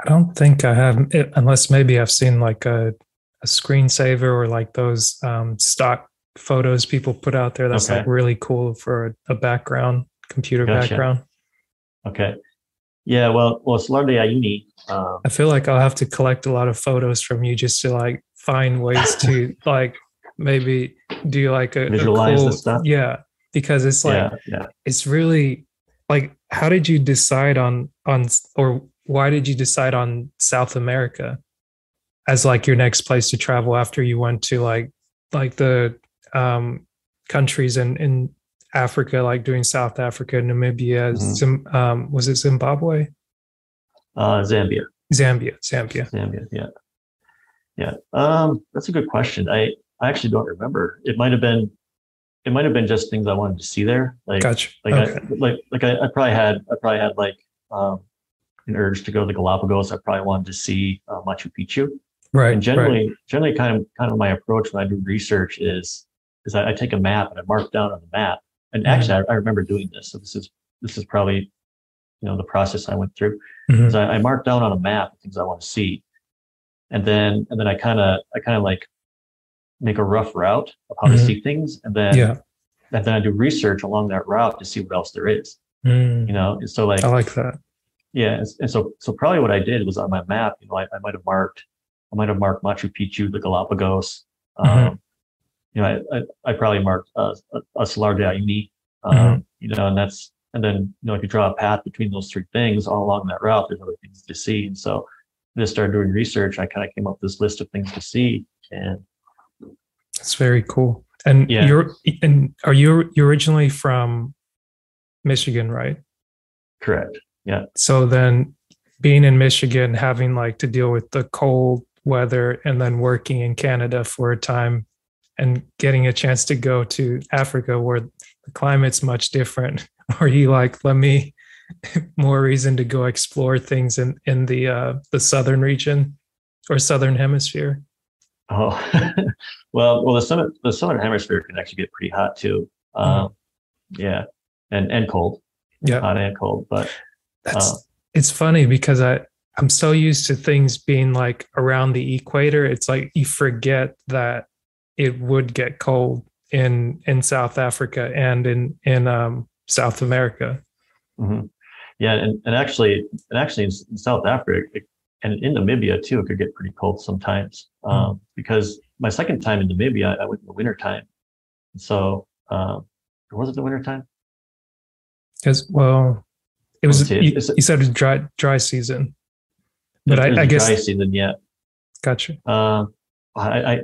I don't think I have, it, unless maybe I've seen like a, a screensaver or like those um, stock photos people put out there. That's Okay. like really cool for a, a background, computer Gotcha. background. Okay. Yeah. Well, well, Salar de Uyuni. Um, I feel like I'll have to collect a lot of photos from you just to like find ways to like maybe do you like a, a Visualize cool, this stuff? yeah, because it's like yeah. Yeah. it's really like how did you decide on on or why did you decide on South America as like your next place to travel after you went to like like the um countries in in Africa like doing South Africa Namibia Mhm. Zim, um was it Zimbabwe Uh, Zambia. Zambia Zambia Zambia, yeah, yeah. Um, that's a good question. I I actually don't remember. It might have been, it might have been just things I wanted to see there. Like gotcha like okay I, like like I, I probably had I probably had like um an urge to go to the Galapagos. I probably wanted to see uh, Machu Picchu. right And generally, right. generally, kind of kind of my approach when I do research is is I, I take a map and I mark down on the map. And Mhm. actually, I, I remember doing this. So this is this is probably you know the process I went through. Mhm. is I, I mark down on a map things I want to see, and then and then I kind of I kind of like make a rough route of how to Mhm. see things, and then yeah and then I do research along that route to see what else there is. Mm, You know, and so like I like that yeah, and, and so so probably what I did was on my map. You know, I, I might have marked I might have marked Machu Picchu, the Galapagos. Um, Mhm. You know, I, I, I probably marked uh, a, a Salar de Uyuni. Um, Mhm. You know, and that's and then you know if you draw a path between those three things all along that route, there's other things to see. And so I just started doing research. I kind of came up with this list of things to see, and That's very cool. And Yeah. you're and are you you originally from Michigan, right? correct. Yeah. So then being in Michigan, having like to deal with the cold weather and then working in Canada for a time and getting a chance to go to Africa where the climate's much different. Are you like, let me more reason to go explore things in, in the uh the southern region or southern hemisphere? Oh, well, well, the summit, the southern hemisphere can actually get pretty hot too. Um, Yeah, and and cold, Yeah. hot and cold. But That's Uh, it's funny because I I'm so used to things being like around the equator. It's like you forget that it would get cold in in South Africa and in in um, South America. mhm. yeah, and, and actually, and actually in, in South Africa it, and in Namibia too, it could get pretty cold sometimes. Um, Because my second time in Namibia, I went in the wintertime. So, um, was it the wintertime? Because well, it was you, you said it was dry dry season, but I, I guess dry season yet. gotcha. Um, I, I I-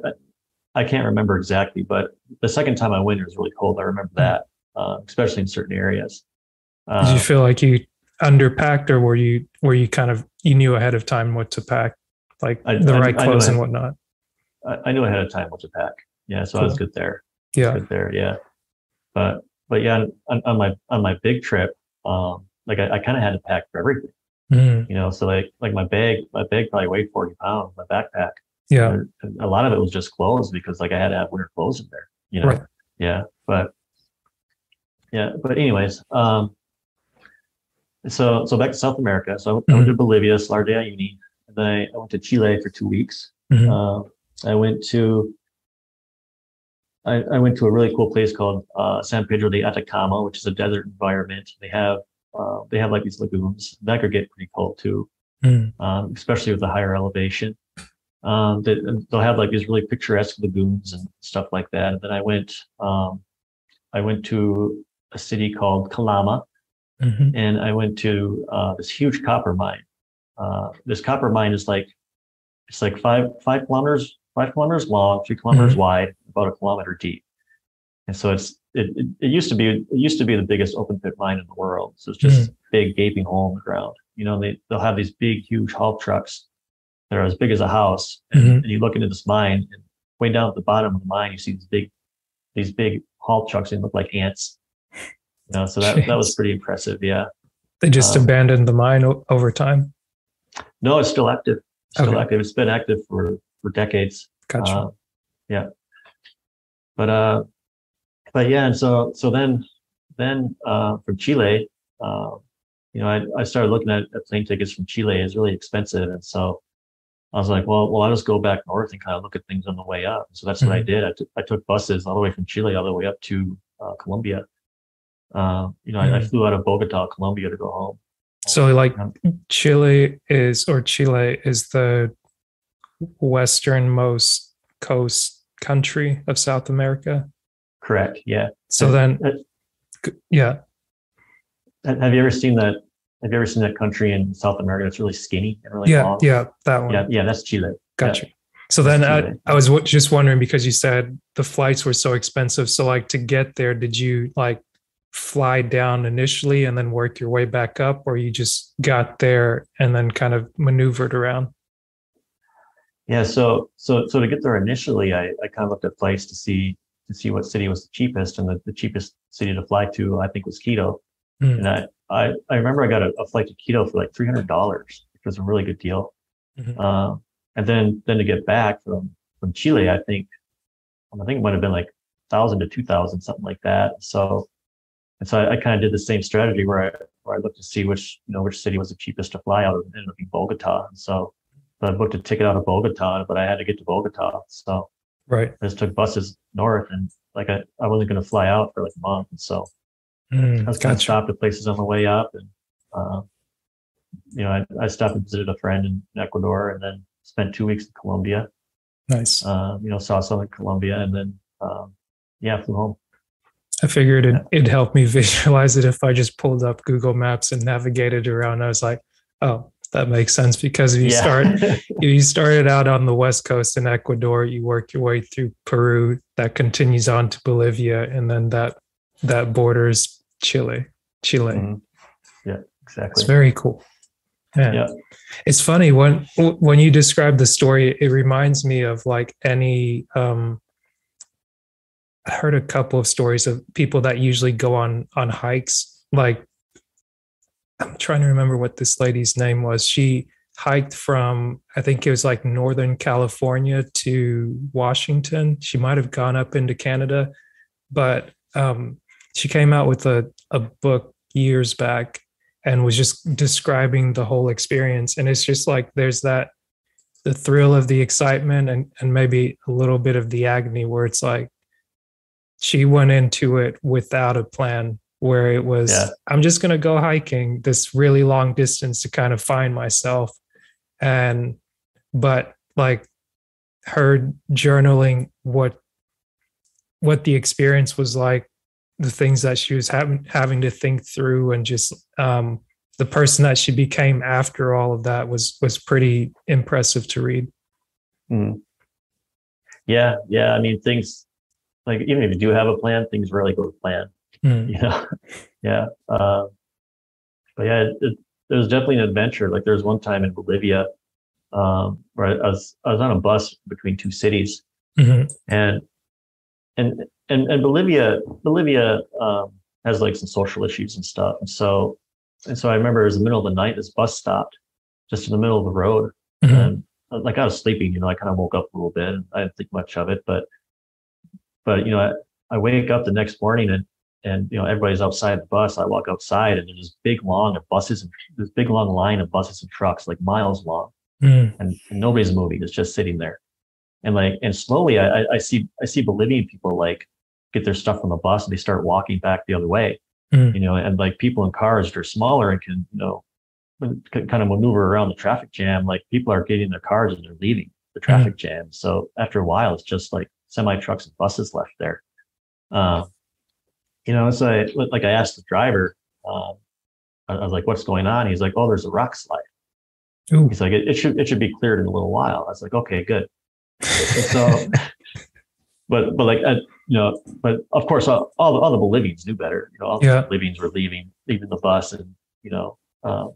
I can't remember exactly, but the second time I went, it was really cold. I remember that, uh, especially in certain areas. Did you Uh, feel like you underpacked, or were you were you kind of you knew ahead of time what to pack? like I- the I- right I clothes and whatnot. I, I knew ahead of time what to pack. Yeah, so I was good there. Yeah. Good there. Yeah, but but yeah, on, on my on my big trip, um, like I, I kind of had to pack for everything. Mm, You know, so like like my bag, my bag probably weighed forty pounds. My backpack, yeah. and a lot of it was just clothes because like I had to have winter clothes in there. You know. Right. Yeah, but yeah, but anyways, um, so so back to South America. So I went Mm-hmm. to Bolivia, Salar de Uyuni. And then I, I went to Chile for two weeks. Mhm. Uh, I went to I, I went to a really cool place called uh, San Pedro de Atacama, which is a desert environment. They have uh, they have like these lagoons that could get pretty cold too, Mm. um, especially with the higher elevation. Um, they, they'll have like these really picturesque lagoons and stuff like that. And then I went um, I went to a city called Calama, Mhm. and I went to uh, this huge copper mine. Uh, this copper mine is like it's like five five kilometers five kilometers long, three kilometers wide, about a kilometer deep. And so it's it, it, it used to be it used to be the biggest open pit mine in the world. So it's just a big gaping hole in the ground. You know, they they'll have these big huge haul trucks that are as big as a house, and, Mhm. and you look into this mine, and way down at the bottom of the mine, you see these big these big haul trucks. They look like ants. You know, so that that was pretty impressive. Yeah. They just Um, abandoned the mine o- over time. No, it's still active. Still Okay. active. It's been active for for decades. Gotcha. Uh, yeah. But uh, but yeah, and so so then then uh, from Chile, uh, you know, I, I started looking at, at plane tickets from Chile. It's really expensive, and so I was like, well, well, I'll just go back north and kind of look at things on the way up. So that's what I Mhm. did. I took I took buses all the way from Chile all the way up to uh, Colombia. Uh, you know, I, I Mhm. flew out of Bogota, Colombia, to go home. So like Um, Chile is or Chile is the westernmost coast country of South America. correct. Yeah. So Uh, then uh, yeah. Have you ever seen that? Have you ever seen that country in South America that's really skinny and really Yeah, long? yeah, that one. yeah, yeah. That's Chile. Gotcha. So then I, I was w- just wondering because you said the flights were so expensive. So like to get there, did you like fly down initially and then work your way back up, or you just got there and then kind of maneuvered around? Yeah. So so so to get there initially, I, I kind of looked at flights to see to see what city was the cheapest, and the, the cheapest city to fly to I think was Quito. Hmm. And I, I I remember I got a, a flight to Quito for like three hundred dollars, which was a really good deal. Mhm. Uh, and then then to get back from from Chile, I think I think it might have been like thousand to two thousand, something like that. So and so I, I kind of did the same strategy where I where I looked to see which you know which city was the cheapest to fly out of. It ended up being Bogota. And so but I booked a ticket out of Bogota, but I had to get to Bogota. So Right. I just took buses north and like I, I wasn't going to fly out for like a month. And so Mm, I was kind of gotcha. stopped at places on the way up. And, uh, you know, I, I stopped and visited a friend in Ecuador and then spent two weeks in Colombia, Nice. uh, you know, saw some in Colombia and then, um, yeah, flew home. I figured it, it'd help me visualize it if I just pulled up Google Maps and navigated around. I was like, oh, that makes sense because if you yeah. start you started out on the west coast in Ecuador, you work your way through Peru, that continues on to Bolivia, and then that that borders Chile. Chile. Mhm. Yeah, exactly. It's very cool. Yeah. Yeah. It's funny when when you describe the story, it reminds me of like any um I heard a couple of stories of people that usually go on on hikes. Like I'm trying to remember what this lady's name was. She hiked from I think it was like Northern California to Washington. She might have gone up into Canada, but um she came out with a, a book years back and was just describing the whole experience. And it's just like there's that the thrill of the excitement and, and maybe a little bit of the agony where it's like she went into it without a plan where it was Yeah. i'm just going to go hiking this really long distance to kind of find myself and but like her journaling what what the experience was like the things that she was having having to think through and just um the person that she became after all of that was was pretty impressive to read Mhm. Yeah. Yeah. I mean, things like even if you do have a plan, things rarely go to plan. Mm, you know yeah uh, but yeah it, it, it was definitely an adventure like there was one time in bolivia um, where I was I was on a bus between two cities, Mhm. and and and and Bolivia Bolivia um, has like some social issues and stuff, and so and so I remember it was the middle of the night. This bus stopped just in the middle of the road, Mhm. and uh, like I was sleeping, you know, I kind of woke up a little bit. And I didn't think much of it, but but you know, I, I wake up the next morning and and you know everybody's outside the bus. I walk outside and there's this big long of buses and this big long line of buses and trucks, like miles long, Mm. and, and nobody's moving. It's just sitting there, and like and slowly I, I- see I see Bolivian people like get their stuff from the bus and they start walking back the other way Mm. you know, and like people in cars that are smaller and can, you know, kind of maneuver around the traffic jam. Like people are getting their cars and they're leaving the traffic jam. So after a while, it's just like semi trucks and buses left there. Um, you know, so I, like I asked the driver, um, I was like, "What's going on?" He's like, "Oh, there's a rock slide." Ooh. He's like, "It, it should it should be cleared in a little while." I was like, "Okay, good." So, but but like I, you know, but of course, all, all the all the Bolivians knew better. You know, all Yeah. the Bolivians were leaving leaving the bus, and you know, um,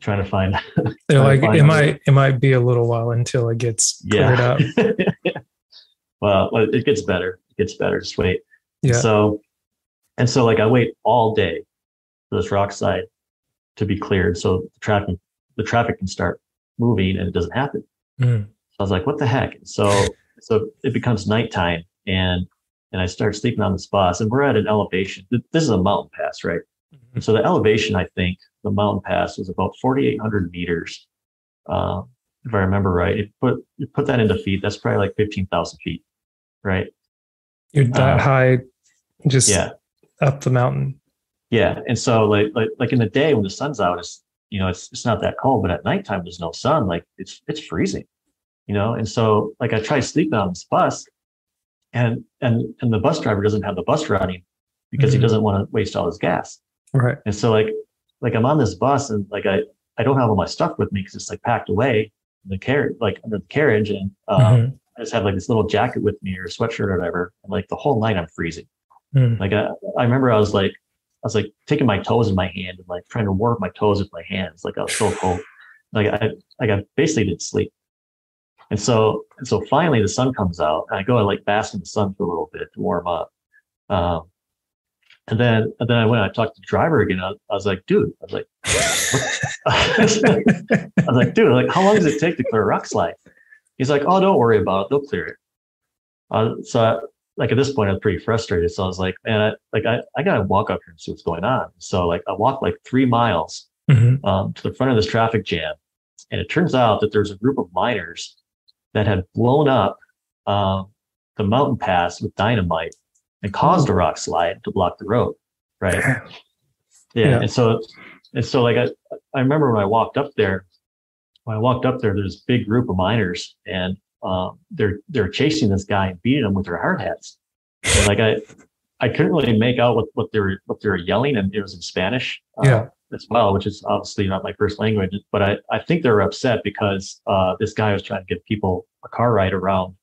trying to find They're Trying like, to find it might it might be a little while until it gets cleared up. well, well, it gets better. It gets better. Just wait. Yeah. So, and so like I wait all day for this rock slide to be cleared, so the traffic the traffic can start moving, and it doesn't happen. Mm. So I was like, what the heck? So so it becomes nighttime and and I start sleeping on this bus and we're at an elevation. This is a mountain pass, right? Mhm. So the elevation, I think, the mountain pass was about 4,800 meters. Uh, if I remember right, it put you put that into feet. That's probably like 15,000 feet, right? You're that Uh, high, just Yeah, up the mountain. yeah. And so like like like in the day when the sun's out, it's you know it's it's not that cold, but at nighttime there's no sun. Like it's it's freezing, you know. And so like I try sleeping on this bus, and and and the bus driver doesn't have the bus running because he Mhm. doesn't want to waste all his gas. Right. And so like like I'm on this bus and like I I don't have all my stuff with me because it's like packed away the carriage like under the carriage and um, Mhm. I just have like this little jacket with me or a sweatshirt or whatever. And like the whole night I'm freezing. Mm. Like I, I remember I was like I was like taking my toes in my hand and like trying to warm my toes with my hands. Like I was so cold. Like I like I basically didn't sleep. And so and so finally the sun comes out and I go and like bask in the sun for a little bit to warm up. Um, and then and then I went I talked to the driver again. I, I was like, dude, I was like, I was like, dude, like how long does it take to clear a rock slide? He's like, oh, don't worry about it. They'll clear it. Uh, so I, like at this point, I was pretty frustrated. So I was like, man, I, like I, I gotta walk up here and see what's going on. So like I walked like three miles Mhm. um, to the front of this traffic jam, and it turns out that there's a group of miners that had blown up um, the mountain pass with dynamite and caused a rock slide to block the road. Right. Yeah. Yeah. And so, and so like I, I remember when I walked up there, when I walked up there, there's a big group of miners and um, they're they're chasing this guy and beating him with their hard hats. And like I, I couldn't really make out what, what they were what they were yelling, and it was in Spanish uh, Yeah. as well, which is obviously not my first language. But I, I think they were upset because uh, this guy was trying to give people a car ride around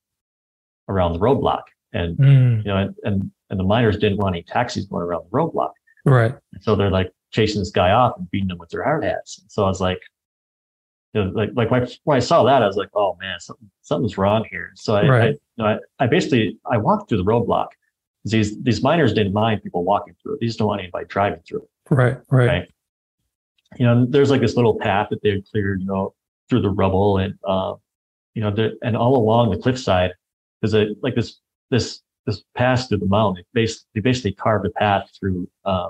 around the roadblock, and Mm. you know, and, and and the miners didn't want any taxis going around the roadblock. Right. So they're like chasing this guy off and beating him with their hard hats. So I was like, you know, like like when I, saw that, I was like, oh man, something something's wrong here. So I, I, you know, I, I basically I walked through the roadblock. These these miners didn't mind people walking through it. These don't want anybody driving through it. Right. Right. Right. You know, there's like this little path that they had cleared, you know, through the rubble and uh, you know, and all along the cliffside, there's a like this this this pass through the mountain. They basically, they basically carved a path through um,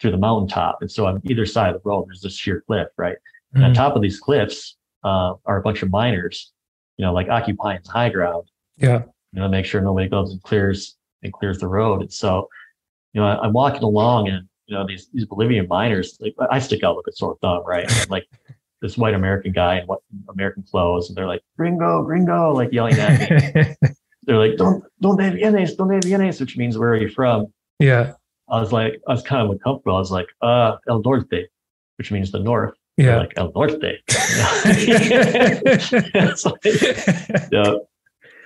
through the mountaintop, and so on either side of the road, there's this sheer cliff, right? And on Mm. top of these cliffs uh, are a bunch of miners, you know, like occupying high ground, Yeah. you know, make sure nobody goes and clears and clears the road. And so, you know, I, I'm walking along, and you know, these these Bolivian miners, like I stick out like a sore thumb, right? Like this white American guy in what American clothes, and they're like "Gringo, Gringo," like yelling at me. they're like, "Don't, don't de vienes, don't de vienes," which means where are you from? yeah. I was like, I was kind of uncomfortable. I was like, uh, El Norte, which means the north. They're Yeah. like El Norte. Like, yeah.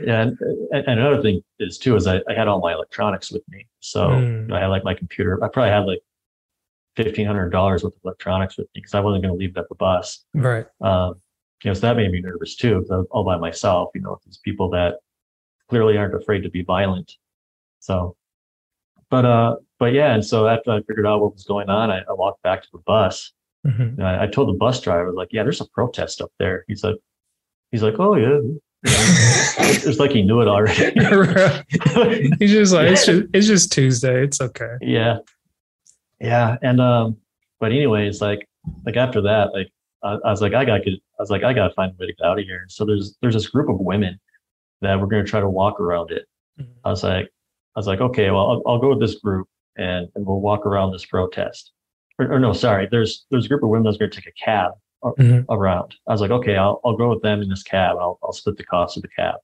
Yeah. And, and another thing is too, is I, I had all my electronics with me. So Mm. I had like my computer. I probably had like fifteen hundred dollars worth of electronics with me because I wasn't going to leave it at the bus. right. Um, you know, so that made me nervous too, all by myself, you know, these people that clearly aren't afraid to be violent. So, but, uh, but yeah. And so after I figured out what was going on, I, I walked back to the bus. Mm-hmm. I, I, told the bus driver, like, yeah, there's a protest up there. He's like, he's like, oh yeah. it's like he knew it already. he's just like, it's just, it's just Tuesday. It's okay. Yeah. Yeah. And, um, but anyways, like, like after that, like, I, I was like, I got, I was like, I got to find a way to get out of here. So there's, there's this group of women that we're going to try to walk around it. Mm-hmm. I was like, I was like, okay, well, I'll, I'll go with this group and, and we'll walk around this protest. Or, or no, sorry, there's there's a group of women that's going to take a cab mm-hmm. around. I was like, okay, I'll I'll go with them in this cab. I'll I'll split the cost of the cab.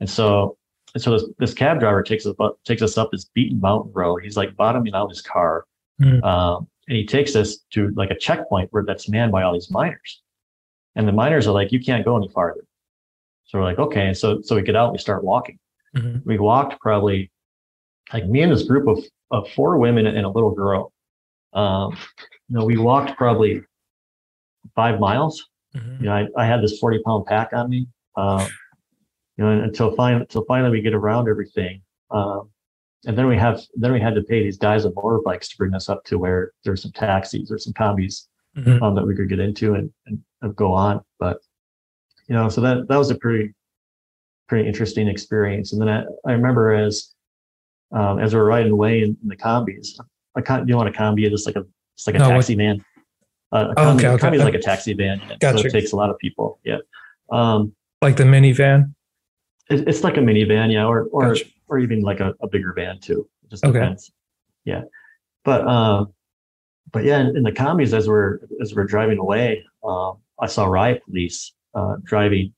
And so and so this, this cab driver takes us up takes us up this beaten mountain road. He's like bottoming out his car, mm-hmm. um, and he takes us to like a checkpoint where that's manned by all these miners. And the miners are like, you can't go any farther. So we're like, okay. And so so we get out, and we start walking. Mm-hmm. We walked probably like me and this group of, of four women and a little girl. Um, you know, we walked probably five miles. Mm-hmm. You know, I, I had this 40 pound pack on me. Um, you know, until finally, until finally we get around everything. Um, and then we have, then we had to pay these guys on motorbikes to bring us up to where there's some taxis or some combis mm-hmm. um, that we could get into and, and, and go on. But, you know, so that, that was a pretty, pretty interesting experience. And then I, I remember as, um, as we are riding away in, in the combis. A con- you know what a combi is? It's like a it's like a no, taxi what? van. Uh, a combi, okay, okay. combi is like a taxi van. Gotcha. So it takes a lot of people. Yeah. Um, like the minivan. It, it's like a minivan, yeah, or or gotcha. or even like a, a bigger van too. It just depends. Okay. Yeah. But um, but yeah, in, in, the combis as we're as we're driving away, um, I saw riot police uh, driving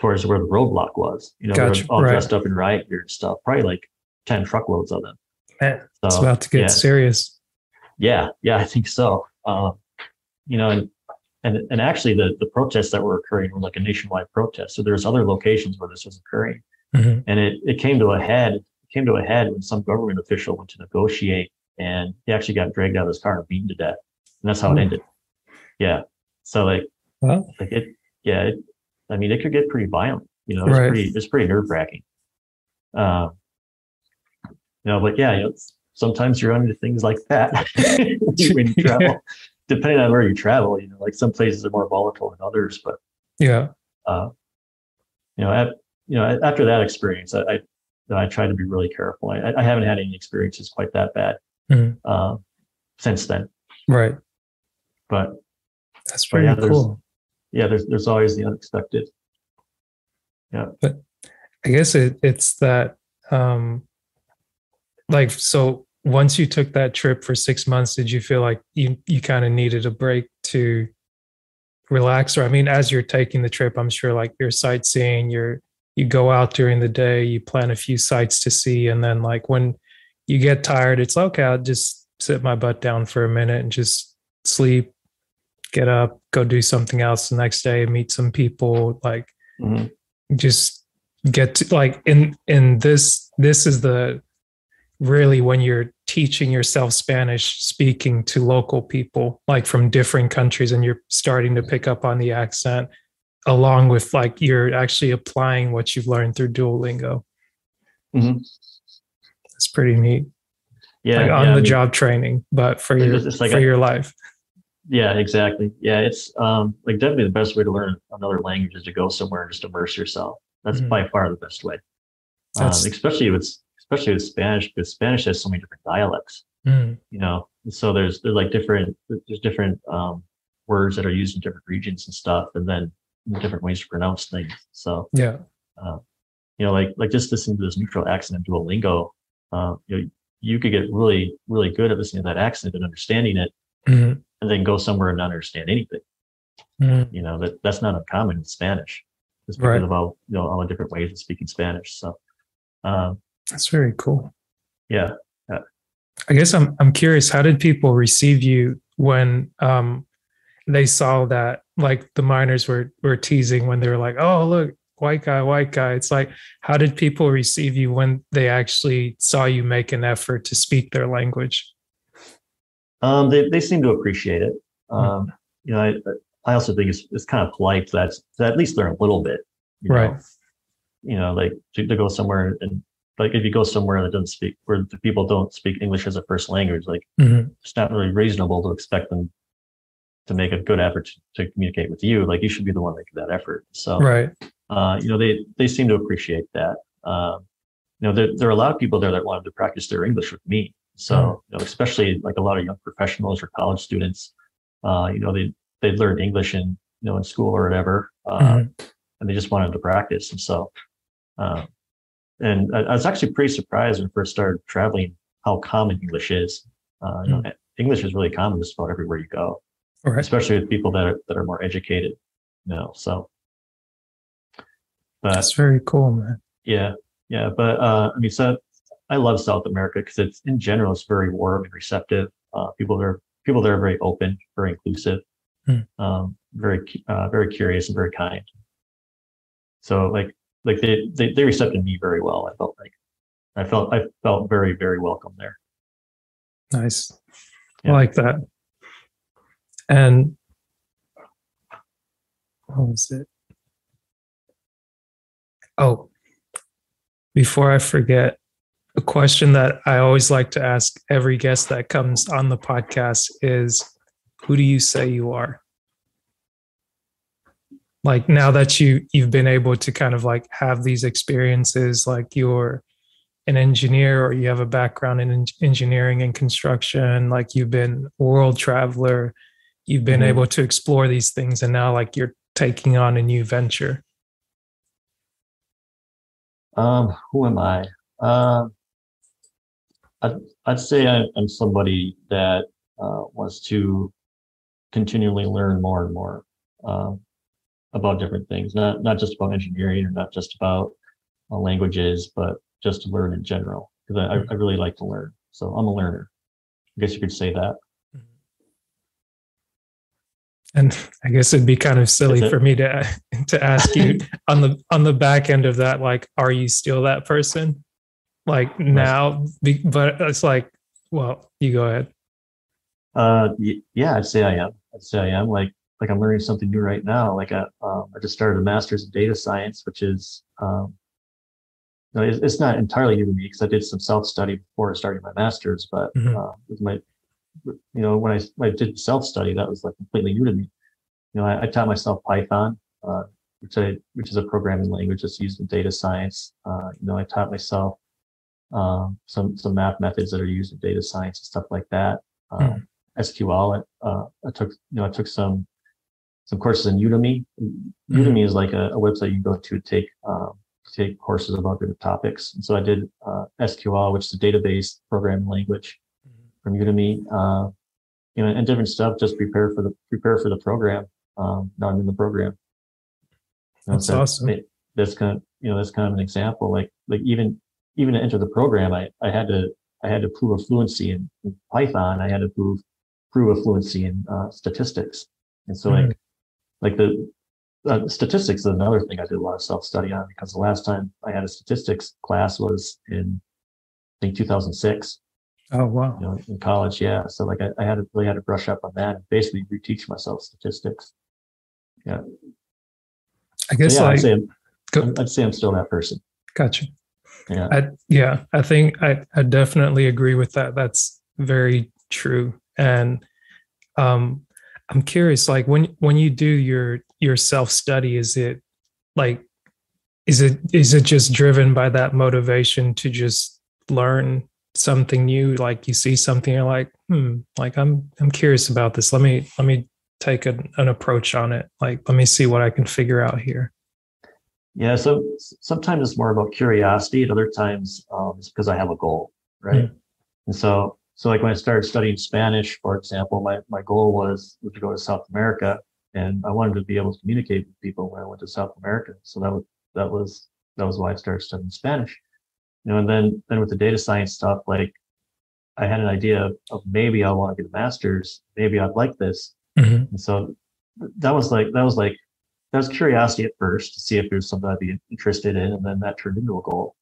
towards where the roadblock was. You know, gotcha. all right. dressed up in riot gear and stuff. Probably like 10 truckloads of them. Man, so, it's about to get yeah. serious. Yeah, yeah, I think so. Um, you know, and, and and actually the the protests that were occurring were like a nationwide protest. So there's other locations where this was occurring. Mm-hmm. And it, it came to a head, it came to a head when some government official went to negotiate and he actually got dragged out of his car and beaten to death. And that's how it ended. Yeah. So like, well, like it, yeah, it, I mean, it could get pretty violent, you know, it's right. pretty, it's pretty nerve wracking. Um, you know, but yeah, you know, sometimes you run into things like that when you travel. Depending on where you travel, you know, like some places are more volatile than others, but yeah, uh, you know, at, you know, after that experience, I, I, I try to be really careful. I, I haven't had any experiences quite that bad mm-hmm. uh, since then. Right. But that's pretty yeah, cool. Yeah, there's there's always the unexpected. Yeah. But I guess it, it's that um, like so once you took that trip for six months did you feel like you you kind of needed a break to relax or i mean as you're taking the trip i'm sure like you're sightseeing you're you go out during the day you plan a few sites to see and then like when you get tired it's okay i'll just sit my butt down for a minute and just sleep get up go do something else the next day meet some people like mm-hmm. just get to like in in this this is the really when you're teaching yourself Spanish speaking to local people, like from different countries, and you're starting to pick up on the accent, along with like you're actually applying what you've learned through Duolingo. Mm-hmm. It's pretty neat. Yeah, like on yeah, the I mean, job training, but for your like for a, your life. Yeah, exactly. Yeah, it's um like definitely the best way to learn another language is to go somewhere and just immerse yourself. That's mm-hmm. by far the best way. Um, especially if it's especially with Spanish, because Spanish has so many different dialects. Mm. You know, so there's there's like different there's different um, words that are used in different regions and stuff, and then different ways to pronounce things. So yeah, uh, you know, like like just listening to this neutral accent in Duolingo, uh, you know, you could get really really good at listening to that accent and understanding it, mm-hmm. And then go somewhere and not understand anything. Mm-hmm. You know that that's not uncommon in Spanish, just because right. of all you know all the different ways of speaking Spanish. So. Um, that's very cool. Yeah. yeah. I guess I'm I'm curious. How did people receive you when um, they saw that? Like the miners were were teasing when they were like, "Oh, look, white guy, white guy." It's like, how did people receive you when they actually saw you make an effort to speak their language? Um, they they seem to appreciate it. Hmm. Um, mm-hmm. You know, I I also think it's it's kind of polite that, at least learn a little bit. you know? Right. You know, like to, to go somewhere and like if you go somewhere that doesn't speak where the people don't speak English as a first language, like Mhm. it's not really reasonable to expect them to make a good effort to, to communicate with you. Like you should be the one making that effort. So Right. uh, you know, they they seem to appreciate that. Um, you know, there, there are a lot of people there that wanted to practice their English with me. So, Mhm. you know, especially like a lot of young professionals or college students, uh, you know, they they learned English in you know in school or whatever, uh, Mhm. and they just wanted to practice. And so, uh, and I, I was actually pretty surprised when I first started traveling how common English is. Uh, you know, English is really common just about everywhere you go Right. especially with people that are that are more educated. You know, so. But That's very cool, man. yeah, yeah, but uh, I mean, so I love South America because it's in general it's very warm and receptive. Uh, people there, people there are very open, very inclusive, Hmm. um, very uh, very curious and very kind. So like like they they they accepted me very well. I felt like I felt I felt very very welcome there. Nice. I like that. And what was it? Oh, before I forget, a question that I always like to ask every guest that comes on the podcast is who do you say you are? Like now that you you've been able to kind of like have these experiences like you're an engineer or you have a background in engineering and construction like you've been world traveler you've been Mhm. able to explore these things and now like you're taking on a new venture Um, who am I? Um, I'd, I'd say I, I'm somebody that uh, wants to continually learn more and more um, about different things, not not just about engineering or not just about uh, languages, but just to learn in general. Because I, I really like to learn, so I'm a learner. I guess you could say that. and i guess it'd be kind of silly for me to to ask you on the on the back end of that like are you still that person like now but it's like well you go ahead Uh, yeah, I'd say I am. I'd say I am. Like, like I'm learning something new right now. Like, I, um, I just started a master's in data science, which is, um, no, it's, it's not entirely new to me because I did some self study before starting my master's. But Mhm. uh, with my, you know, when I, when I did self study, that was like completely new to me. You know, I, I taught myself Python, uh, which I, which is a programming language that's used in data science. Uh, you know, I taught myself um, some some math methods that are used in data science and stuff like that. Um, SQL. I, uh, I took you know I took some some courses in Udemy. Udemy is like a, a website you go to take um, take courses about different topics. And so I did uh, SQL, which is a database programming language from Udemy. Uh, you know, and different stuff. Just prepare for the prepare for the program. Um, now I'm in the program. You know, That's so awesome. it- That's kind of you know that's kind of an example. Like like even even to enter the program, I I had to I had to prove a fluency in, in Python. I had to prove prove a fluency in uh, statistics. And so like like the uh, statistics is another thing I did a lot of self study on because the last time I had a statistics class was in I think 2006 oh wow you know, in college. Yeah. So like I, I had to really had to brush up on that and basically reteach myself statistics. Yeah. I So guess yeah, I'd, say I'm, go, I'd say I'm still that person. gotcha Yeah. I, yeah, I think I, I definitely agree with that. That's very true. And um, I'm curious, like when when you do your your self study, is it like is it is it just driven by that motivation to just learn something new? Like you see something, you're like, hmm, like I'm I'm curious about this. Let me let me take an, an approach on it. Like let me see what I can figure out here. Yeah. So sometimes it's more about curiosity, and other times um, it's because I have a goal, right? And so, so like when I started studying Spanish, for example, my my goal was, was to go to South America, and I wanted to be able to communicate with people when I went to South America. So that was that was that was why I started studying Spanish. You know, and then then with the data science stuff, like I had an idea of, of maybe I want to get a master's, maybe I'd like this, Mhm. and so that was like that was like that was curiosity at first to see if there's something I'd be interested in, and then that turned into a goal.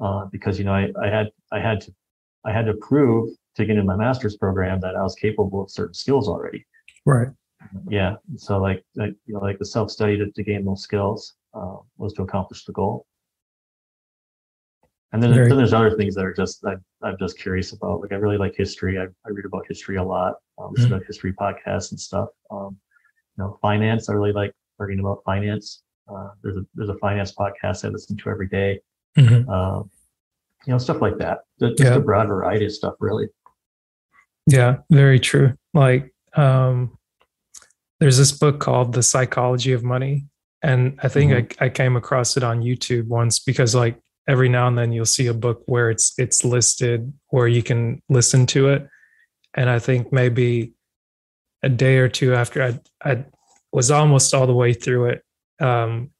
Uh, because you know I, I had I had to I had to prove to get in my master's program that I was capable of certain skills already. Right. yeah. So like, like you know, like the self study to, to gain those skills uh, was to accomplish the goal. And then, Very- then there's other things that are just I, I'm just curious about. Like I really like history. I, I read about history a lot. Um, listen to history podcasts and stuff. Um, you know, finance. I really like learning about finance. Uh, there's a there's a finance podcast I listen to every day. Mhm. Um, you know, stuff like that. Just Yeah. a broad variety of stuff, really. Yeah, very true. Like, um, there's this book called The Psychology of Money. And I think I, I came across it on YouTube once because like every now and then you'll see a book where it's it's listed where you can listen to it. And I think maybe a day or two after I I was almost all the way through it. Um,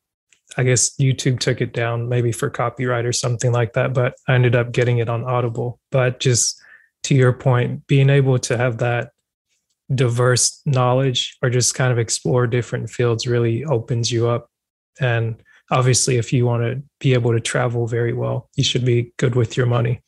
I guess YouTube took it down maybe for copyright or something like that, but I ended up getting it on Audible. But just to your point, being able to have that diverse knowledge or just kind of explore different fields really opens you up. And obviously, if you want to be able to travel very well, you should be good with your money.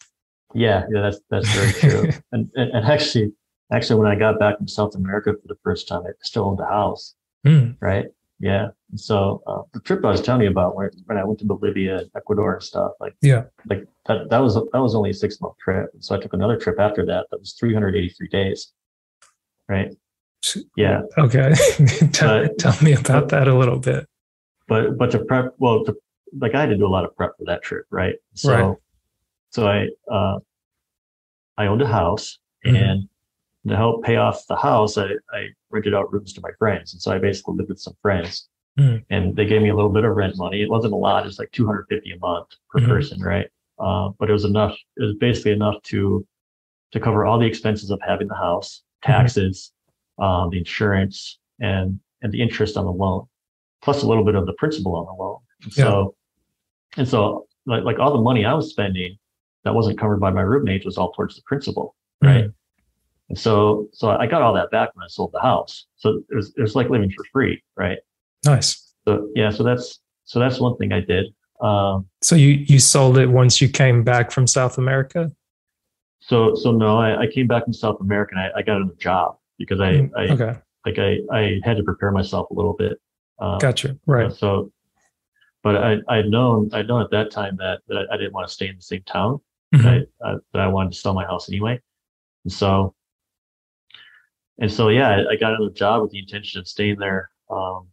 Yeah, yeah, that's that's very true. and, and and actually, actually, when I got back from South America for the first time, I still owned a house, Mm, right? Yeah. So uh, the trip I was telling you about, when, when I went to Bolivia, Ecuador, and stuff, like Yeah. like that that was that was only a six month trip. So I took another trip after that. That was 383 days, right? Yeah. Okay. tell, But- tell me about that a little bit. but but to prep well to, like i had to do a lot of prep for that trip right so Right. so i uh i owned a house Mhm. and to help pay off the house i i rented out rooms to my friends. And so i basically lived with some friends Mhm. and they gave me a little bit of rent money. It wasn't a lot it's like 250 a month per Mhm. person right? Uh, but it was enough it was basically enough to to cover all the expenses of having the house taxes um, the insurance and and the interest on the loan plus a little bit of the principal on the loan. And so and so like, like all the money i was spending that wasn't covered by my roommates was all towards the principal right and so so i got all that back when i sold the house so it was, it was like living for free right Nice. so yeah so that's so that's one thing i did um So you you sold it once you came back from South America? so so no i, I came back from south america and i, I got another job because i Mm, i okay. like i i had to prepare myself a little bit um, Gotcha. Right. So, but I I'd known I'd known at that time that that I, didn't want to stay in the same town. Mhm. That I, uh, that I wanted to sell my house anyway. And so, and so yeah, I, I got another job with the intention of staying there. Um,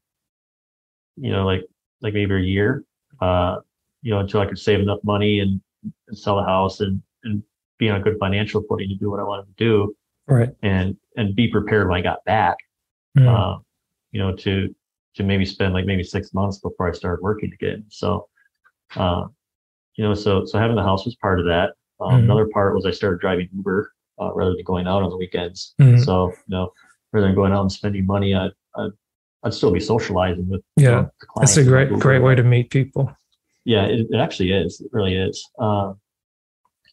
you know, like like maybe a year. Uh, you know, until I could save enough money and, and sell the house and and be on a good financial footing to do what I wanted to do Right. and and be prepared when I got back Mm. um, you know, to to maybe spend like maybe six months before I started working again. So, uh, you know, so so having the house was part of that. Um, Mhm. Another part was I started driving Uber uh, rather than going out on the weekends. Mhm. So, you know, rather than going out and spending money, I, I I'd still be socializing with you Yeah, know, the clients That's a great great way to meet people. Yeah, it, it actually is. It really is. Um,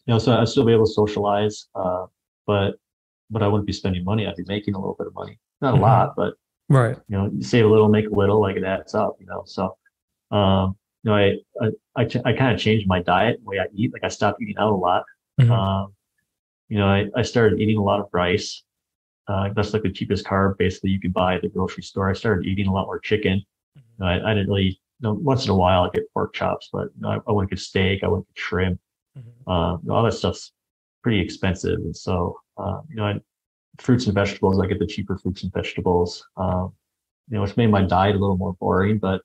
you know, so I'd still be able to socialize, uh, but but I wouldn't be spending money. I'd be making a little bit of money, not a Mhm. lot, but Right. you know, you save a little, make a little, like it adds up, you know. So, um, you know, I I I, ch- I kind of changed my diet, the way I eat. Like I stopped eating out a lot. Mhm. Um, you know, I, I started eating a lot of rice. Uh, that's like the cheapest carb basically you could buy at the grocery store. I started eating a lot more chicken. You know, I, I didn't really, you know, once in a while I get pork chops, but you know, I, I wouldn't get steak. I wouldn't get shrimp. Mhm. Um, all that stuff's pretty expensive, and so uh, you know, I, fruits and vegetables. I get the cheaper fruits and vegetables. Um, you know, which made my diet a little more boring. But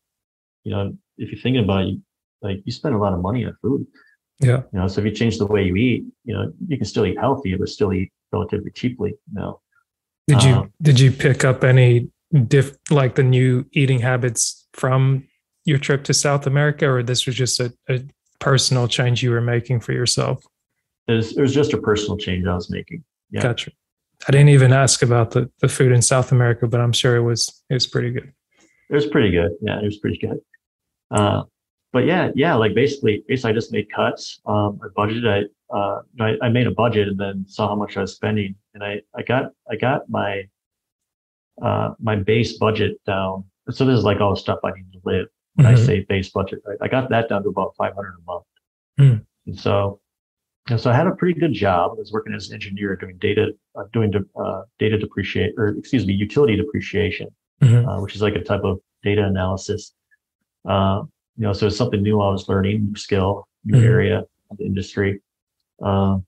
you know, if you're thinking about it, you, like you spend a lot of money on food. Yeah. You know, so if you change the way you eat, you know, you can still eat healthy, but still eat relatively cheaply. You know, Did you Um, did you pick up any diff like the new eating habits from your trip to South America, or this was just a, a personal change you were making for yourself? it was, it was just a personal change I was making. Yeah. Gotcha. I didn't even ask about the, the food in South America, but I'm sure it was it was pretty good. It was pretty good. Yeah, it was pretty good. Uh, but yeah, yeah, like basically, basically, I just made cuts. Um, I budgeted. I, uh, I I made a budget and then saw how much I was spending, and I I got I got my uh my base budget down. So this is like all the stuff I need to live. When I Mhm. say base budget, right? I got that down to about five hundred a month. Hmm. And so, and so I had a pretty good job. I was working as an engineer doing data, uh, doing uh, data depreciate, or excuse me, utility depreciation, mm-hmm. uh, which is like a type of data analysis. Uh, you know, so it's something new I was learning, new skill, new mm-hmm. area of the industry. Um,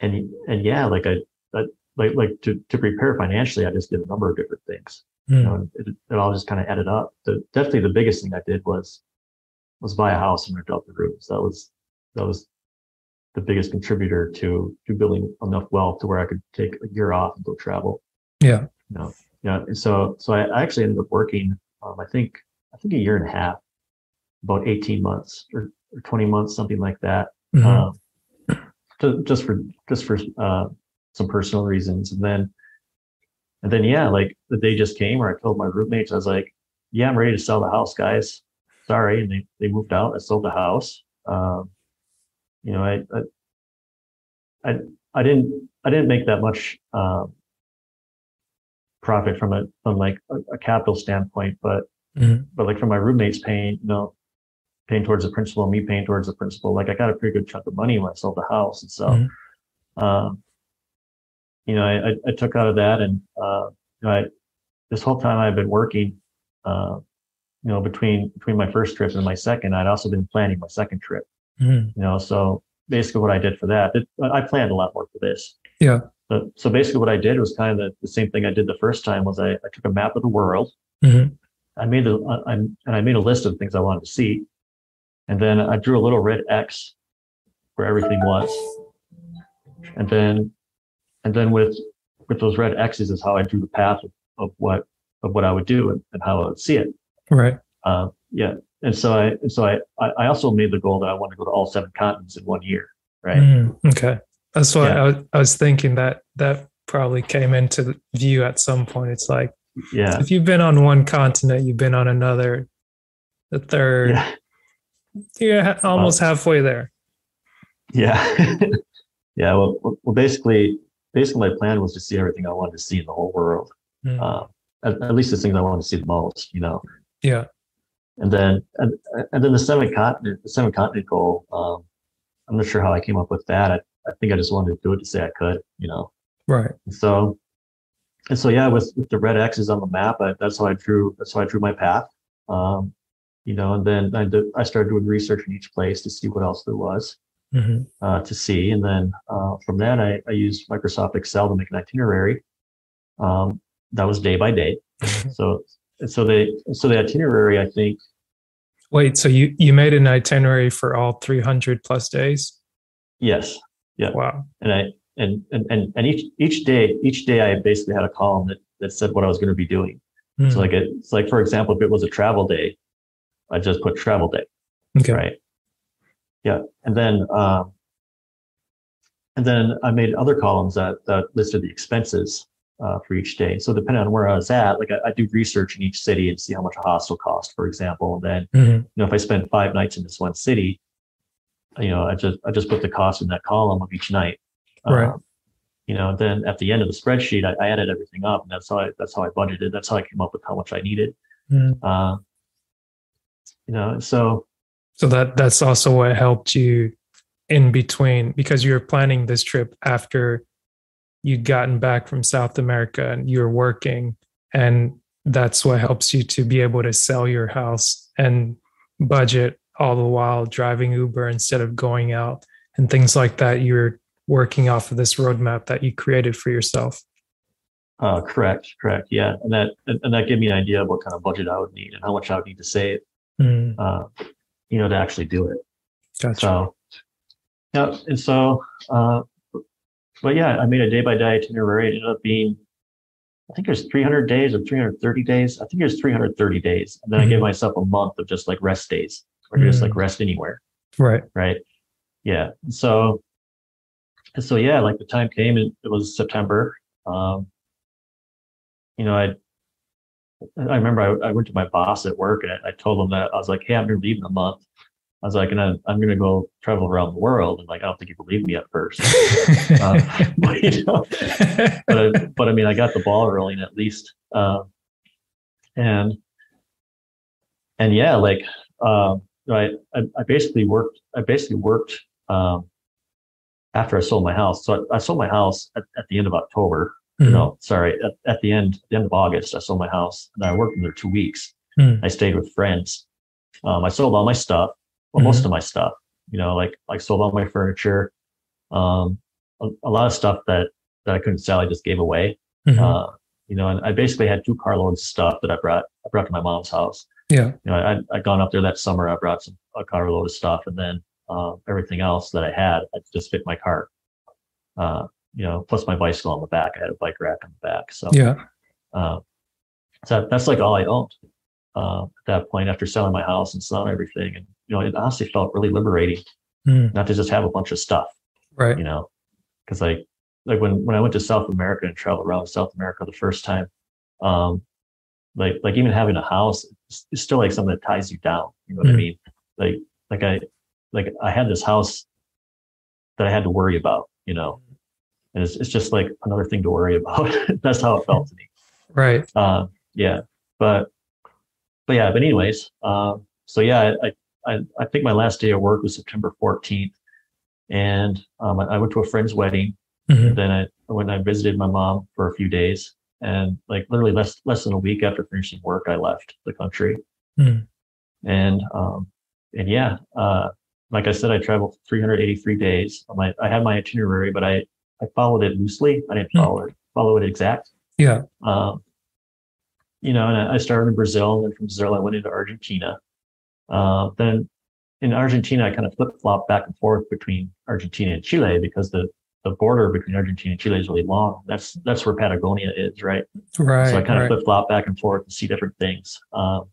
and and yeah, like I, I, like like to to prepare financially, I just did a number of different things. Mm. You know, it, it all just kind of added up. The definitely the biggest thing I did was was buy a house and rent out the rooms. That was that was the biggest contributor to to building enough wealth to where I could take a year off and go travel. Yeah. You know, yeah. And so so I actually ended up working. Um, I think I think a year and a half, about eighteen months or, or twenty months, something like that. Mm-hmm. Um, to, just for just for uh, some personal reasons, and then and then yeah, like the day just came where I told my roommates, I was like, "Yeah, I'm ready to sell the house, guys. Sorry," and they they moved out. I sold the house. Um, you know, I, I, I, I didn't, I didn't make that much um, profit from a, from like a, a capital standpoint, but, mm-hmm. but like from my roommates paying, you know, paying towards the principal, me paying towards the principal, like I got a pretty good chunk of money when I sold the house, and so, mm-hmm. um, you know, I, I, I, took out of that, and uh, you know, I, this whole time I've been working, uh, you know, between between my first trip and my second, I'd also been planning my second trip. Mm-hmm. You know, so basically what I did for that, it, I planned a lot more for this. Yeah. So, so basically what I did was kind of the, the, same thing I did the first time was I, I took a map of the world. Mm-hmm. I made a, I, and I made a list of things I wanted to see. And then I drew a little red X where everything was. And then, and then with, with those red X's is how I drew the path of, of what, of what I would do and, and how I would see it. Right. Uh, yeah and so I and so I I also made the goal that I want to go to all seven continents in one year. Right. Mm, okay. That's why yeah. I, I was thinking that that probably came into view at some point. It's like, yeah, if you've been on one continent, you've been on another, the third. Yeah. You're almost halfway there. Yeah. yeah. Well, well, basically, basically, my plan was to see everything I wanted to see in the whole world. Mm. Uh, at, at, least the things I wanted to see the most. You know. Yeah and then and, and then the seven continent the seven continent goal um, i'm not sure how i came up with that I, I think i just wanted to do it to say i could you know right so and so yeah with, with the red x's on the map I, that's how i drew that's how i drew my path um, you know and then I, did, I started doing research in each place to see what else there was mm-hmm. uh, to see and then uh, from that I, I used microsoft excel to make an itinerary um, that was day by day mm-hmm. so so the so the itinerary, I think. Wait, so you you made an itinerary for all 300 plus days? Yes. Yeah. Wow. And I and and and, and each each day each day I basically had a column that that said what I was going to be doing. Mm. So like it, it's like for example, if it was a travel day, I just put travel day. Okay. Right. Yeah, and then um, and then I made other columns that that listed the expenses uh, for each day. So depending on where I was at, like I, I, do research in each city and see how much a hostel cost, for example. And then, mm-hmm. you know, if I spend five nights in this one city, you know, I just I just put the cost in that column of each night. Right. Um, you know, then at the end of the spreadsheet, I, I, added everything up, and that's how I that's how I budgeted. That's how I came up with how much I needed. Mm-hmm. Uh, you know, so so that that's also what helped you in between because you're planning this trip after you'd gotten back from South America and you're working. And that's what helps you to be able to sell your house and budget all the while driving Uber instead of going out and things like that. You're working off of this roadmap that you created for yourself. Uh, correct, correct. Yeah. And that, and that gave me an idea of what kind of budget I would need and how much I would need to save, mm. uh, you know, to actually do it. Gotcha. So, yeah. And so, uh, but yeah, I made a day by day itinerary. It ended up being, I think it was 300 days or 330 days. I think it was 330 days. And then mm-hmm. I gave mm-hmm. myself a month of just like rest days or mm-hmm. just like mm. rest anywhere. Right. Right. Yeah. So, so yeah, like the time came and it was September. Um, you know, I, I remember I, I went to my boss at work and I, I told him that I was like, Hey, I'm to leave in a month. I was like, and I, am going to go travel around the world. And like, I don't think you believe me at first. uh, but, you know, but, but, I mean, I got the ball rolling at least. Uh, and, and yeah, like, um, I, I, I, basically worked, I basically worked, um, after I sold my house. So I, I sold my house at, at the end of October. Mhm. No, sorry, at, at the end, the end of August, I sold my house and I worked in there two weeks. Mm. I stayed with friends. Um, I sold all my stuff, well, most of my stuff. You know, like like sold all my furniture. Um, a, a lot of stuff that that I couldn't sell, I just gave away. Mhm. Uh, you know, and I basically had two carloads of stuff that I brought I brought to my mom's house. yeah. You know, I I'd gone up there that summer. I brought some a carload of stuff, and then uh, everything else that I had, I just fit my cart. Uh, you know, plus my bicycle on the back. I had a bike rack on the back. So Yeah. uh, so that's like all I owned uh, at that point after selling my house and selling everything. And you know, it honestly felt really liberating Mm. not to just have a bunch of stuff. Right. You know, because like like when when I went to South America and traveled around South America the first time, um, like like even having a house is still like something that ties you down. You know what I Mm. mean? Like like I like I had this house that I had to worry about. You know, and it's it's just like another thing to worry about. That's how it felt to me. Right. Uh, yeah, but but yeah, but anyways, um, so yeah, I, I I think my last day of work was September 14th, and um, I, I went to a friend's wedding. Mhm. Then I when I visited my mom for a few days, and like literally less less than a week after finishing work, I left the country. Mm. And um, and yeah, uh, like I said, I traveled 383 days. My I had my itinerary, but I I followed it loosely. I didn't Hmm. follow it follow it exact. Yeah. Um, you know, and I started in Brazil, and then from Brazil I went into Argentina. Uh, then in Argentina, I kind of flip flop back and forth between Argentina and Chile because the the border between Argentina and Chile is really long. That's that's where Patagonia is, right? Right. so I kind of right. flip flop back and forth and see different things. Um,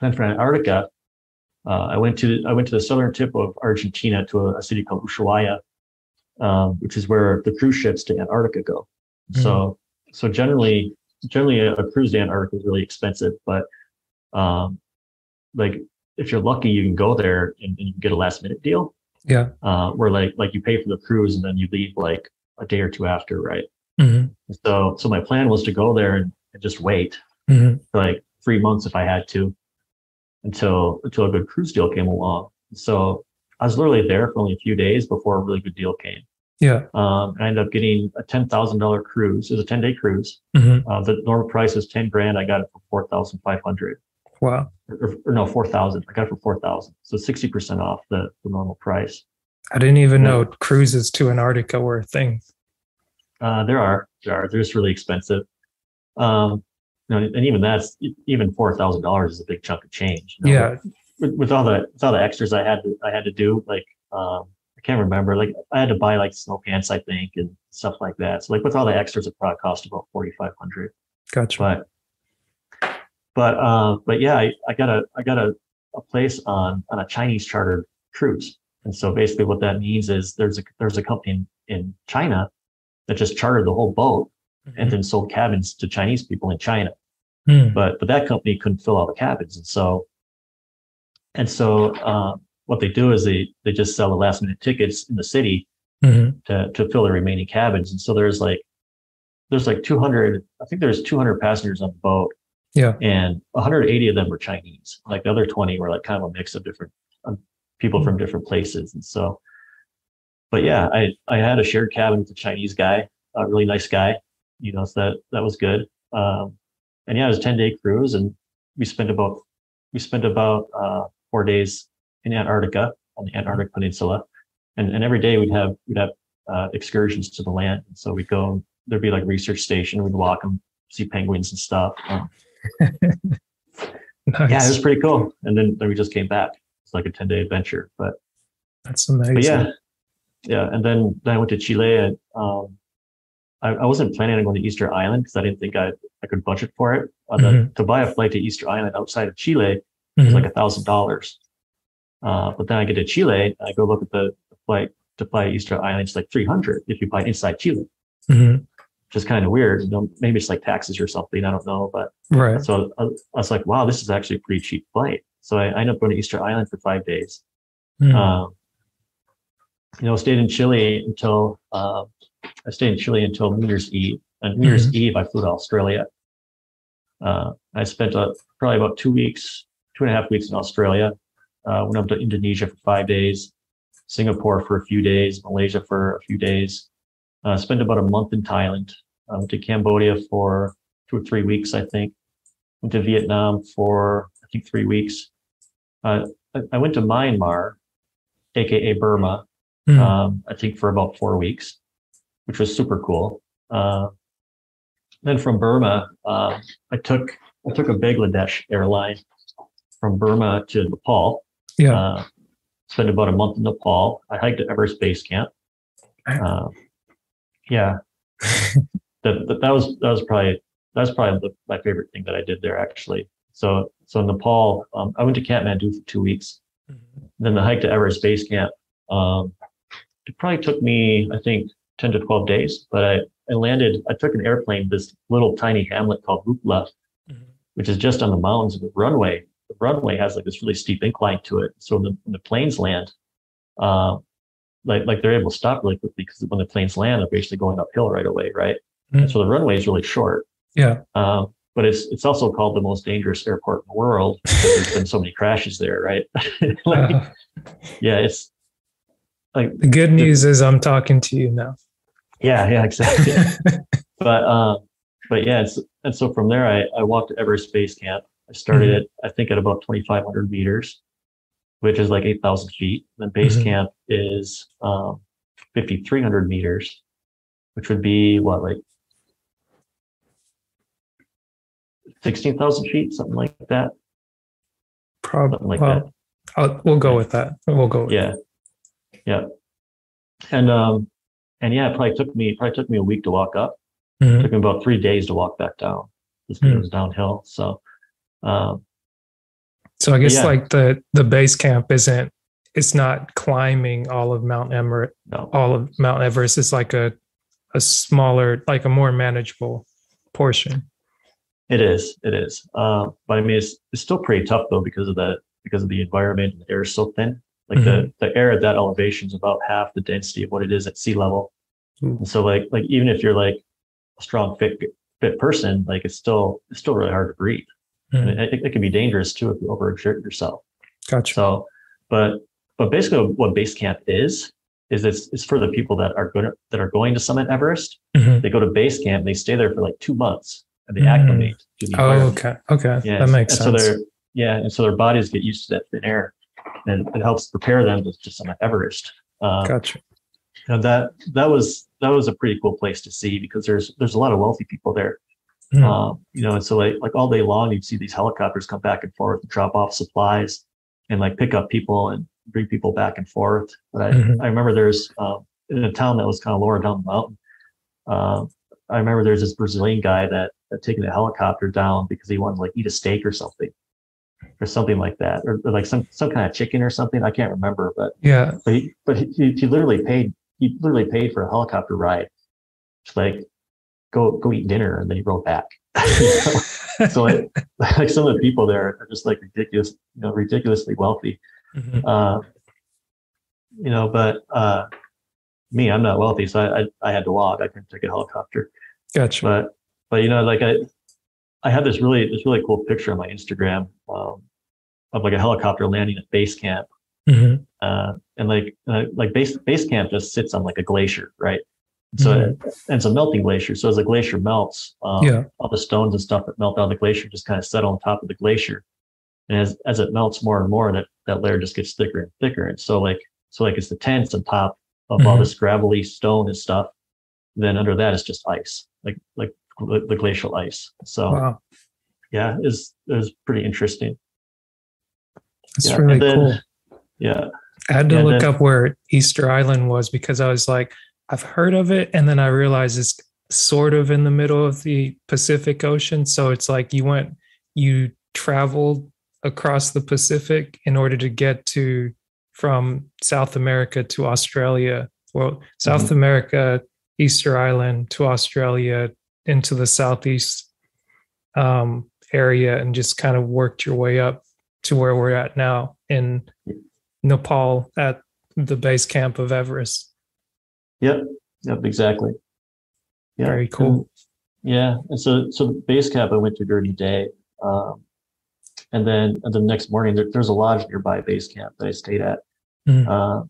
then for Antarctica, uh, I went to I went to the southern tip of Argentina to a, a city called Ushuaia, um, which is where the cruise ships to Antarctica go. So so generally generally a, a cruise to Antarctica is really expensive, but um, like if you're lucky, you can go there and, and you can get a last minute deal Yeah. uh, where like like you pay for the cruise and then you leave like a day or two after, right? Mhm. So so my plan was to go there and, and just wait Mhm. for like three months if I had to until until a good cruise deal came along. So I was literally there for only a few days before a really good deal came. Yeah. Um, I ended up getting a ten thousand dollar cruise. It was a ten day cruise. Mhm. Uh, the normal price is ten grand. I got it for four thousand five hundred, Wow. or, or no, four thousand. I got it for four thousand. So sixty percent off the, the normal price. I didn't even Yeah. know cruises to Antarctica were a thing. Uh, there are, there are. They're just really expensive. Um, know, and even that's even four thousand dollars is a big chunk of change. you know? Yeah. with, with all the with all the extras I had to I had to do, like um, I can't remember, like I had to buy like snow pants, I think, and stuff like that. So like with all the extras, it probably cost about forty five hundred. Gotcha. But but uh, but yeah, I, I got a I got a, a place on on a Chinese chartered cruise, and so basically what that means is there's a there's a company in, in China that just chartered the whole boat and then sold cabins to Chinese people in China. Mm. but but that company couldn't fill all the cabins. And so and so uh, what they do is they they just sell the last minute tickets in the city Mhm. to to fill the remaining cabins. And so there's like there's like 200 i think there's 200 passengers on the boat. Yeah. and 180 of them were chinese. Like the other 20 were like kind of a mix of different um, people from different places. And so but yeah i i had a shared cabin with a chinese guy a really nice guy you know so that that was good um and yeah it was a 10 day cruise and we spent about we spent about uh four days in antarctica on the antarctic peninsula and, and every day we'd have we'd have uh, excursions to the land and so we'd go there'd be like a research station we'd walk and see penguins and stuff um, Nice. yeah, it was pretty cool. And then, then we just came back. It's like a 10 day adventure. But, That's amazing. but yeah, yeah. And then, then I went to Chile and um, I, I wasn't planning on going to Easter Island because I didn't think I, I could budget for it. Uh, the- Mhm. to buy a flight to Easter Island outside of Chile was Mhm. like a thousand dollars. Uh, but then I get to Chile, I go look at the, the flight to fly Easter Island. It's like 300 if you buy inside Chile, Mhm. which is kind of weird. You know, maybe it's like taxes or something. I don't know, but Right. so I, I was like, wow, this is actually a pretty cheap flight. So I, I ended up going to Easter Island for five days. Mhm. Um, you know, stayed in Chile until uh, I stayed in Chile until New Year's Eve. On New Year's Eve, I flew to Australia. Uh, I spent uh, probably about two weeks, two and a half weeks in Australia. Uh, went up to Indonesia for five days. Singapore for a few days, Malaysia for a few days. Uh, spent about a month in Thailand. I went to Cambodia for two or three weeks, I think. Went to Vietnam for I think three weeks. Uh, I, I went to Myanmar, aka Burma, Mm. um, I think for about four weeks, which was super cool. Uh, then from Burma, uh, I took I took a Bangladesh airline from Burma to Nepal. yeah. Uh, spent about a month in Nepal. I hiked at Everest Base Camp. Uh, yeah, that, that that was that was probably that was probably the, my favorite thing that I did there actually. So so Nepal, um, I went to Kathmandu for two weeks. Then the hike to Everest Base Camp. Um, it probably took me, I think, 10 to 12 days, but I, I landed, I took an airplane, this little tiny hamlet called Lukla, Mhm. which is just on the mountains of the runway. The runway has like this really steep incline to it. So when the, when the planes land, uh, like, like they're able to stop really quickly because when the planes land, they're basically going uphill right away, right? Mhm. so the runway is really short. Yeah. Um, but it's it's also called the most dangerous airport in the world there's been so many crashes there, right? like, Uh, yeah, it's like the good news is I'm talking to you now. Yeah, yeah, exactly. but um, but yeah, it's, and so from there, I I walked to Everest Base Camp. I started Mhm. at I think at about 2,500 meters, which is like 8,000 feet. Then base Mhm. camp is um 5,300 meters, which would be what like 16,000 feet, something like that. Probably. Something like well, I'll, we'll go with that. We'll go. With Yeah. Yeah. And um and yeah, it probably took me probably took me a week to walk up. Mhm. took me about three days to walk back down. Just because Hmm. it was downhill. So um So I guess yeah. like the the base camp isn't. It's not climbing all of Mount Everest. no. All of Mount Everest is like a a smaller, like a more manageable portion. It is. It is. Uh, but I mean it's it's still pretty tough though because of the because of the environment the air is so thin. Like the, the air at that elevation is about half the density of what it is at sea level. Ooh. And so like like even if you're like a strong fit fit person, like it's still it's still really hard to breathe. Mhm. And it, it can be dangerous too if you overexert yourself. Gotcha. So, but but basically, what base camp is is it's it's for the people that are going that are going to summit Everest. Mhm. They go to base camp, they stay there for like two months, and they Mm. acclimate to the Oh, okay. Okay. Yeah, That makes and sense. So they're yeah, and so their bodies get used to that thin air, and it helps prepare them to, to summit Everest. Um, gotcha. and that that was that was a pretty cool place to see because there's there's a lot of wealthy people there. Mhm. Um, you know, and so like like all day long, you'd see these helicopters come back and forth and drop off supplies and like pick up people and bring people back and forth. But I, Mhm. I remember there's um, in a town that was kind of lower down the mountain. Um, I remember there's this Brazilian guy that had taken a helicopter down because he wanted to like eat a steak or something, or something like that, or, or like some some kind of chicken or something. I can't remember, but Yeah. but he but he, he literally paid he literally paid for a helicopter ride, Just like go go eat dinner and then he rode back. so like, like some of the people there are just like ridiculous, you know, ridiculously wealthy. Mhm. Uh, you know, but uh, me, I'm not wealthy, so I, I I had to walk. I couldn't take a helicopter. Gotcha. But but you know, like I I had this really this really cool picture on my Instagram of like a helicopter landing at base camp Mhm. uh, and like uh, like base base camp just sits on like a glacier, right? So and it's a melting glacier. So as the glacier melts, um, Yeah. all the stones and stuff that melt out of the glacier just kind of settle on top of the glacier. And as as it melts more and more, that that layer just gets thicker and thicker. And so like so like it's the tents on top of all Mhm. this gravelly stone and stuff. Then under that is just ice, like like the glacial ice. So Wow. yeah, is is pretty interesting. That's Yeah, really then- cool. Yeah, I had to Yeah, look then- up where Easter Island was because I was like, I've heard of it. And then I realized it's sort of in the middle of the Pacific Ocean. So it's like you went, you traveled across the Pacific in order to get to from South America to Australia. Well, South Mm-hmm. America, Easter Island to Australia into the Southeast um, area and just kind of worked your way up to where we're at now in Nepal at the base camp of Everest. Yep. Yep. Exactly. Yeah. Very cool. And- yeah. And so, so base camp, I went to during the day. Um, and then and the next morning, there, there's a lodge nearby base camp that I stayed at. Mhm. Uh,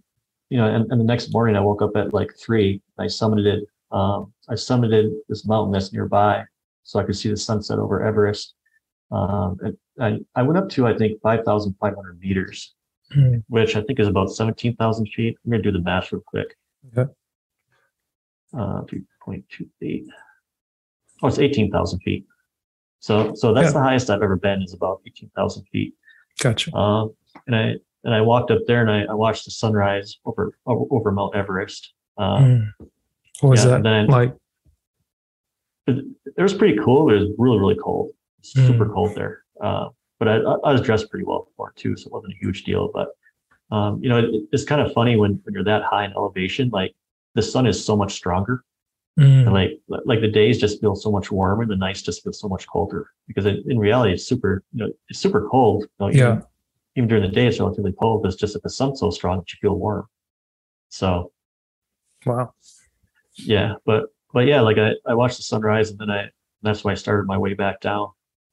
you know, and, and the next morning I woke up at like three. I summited, um, I summited this mountain that's nearby, so I could see the sunset over Everest. Um, and I, I went up to I think five thousand five hundred meters, Mm. which I think is about seventeen thousand feet. I'm gonna do the math real quick. Okay. Uh, three point two eight. Oh, it's eighteen thousand feet. So, so that's Yeah. the highest I've ever been is about eighteen thousand feet. Gotcha. Um, and I and I walked up there and I, I watched the sunrise over over, over Mount Everest. Um, Mm. What was yeah, that then- like? it, it was pretty cool. It was really really cold, super Mm. cold there. Uh, but I, I was dressed pretty well for it too, so it wasn't a huge deal. But um, you know, it, it's kind of funny when when you're that high in elevation, like the sun is so much stronger, Mm. and like like the days just feel so much warmer, the nights just feel so much colder because it, in reality it's super you know it's super cold. You know, Yeah. even, even during the day it's relatively cold. But it's just that the sun's so strong that you feel warm. So Wow. yeah but but yeah like i, I watched the sunrise and then i that's when i started my way back down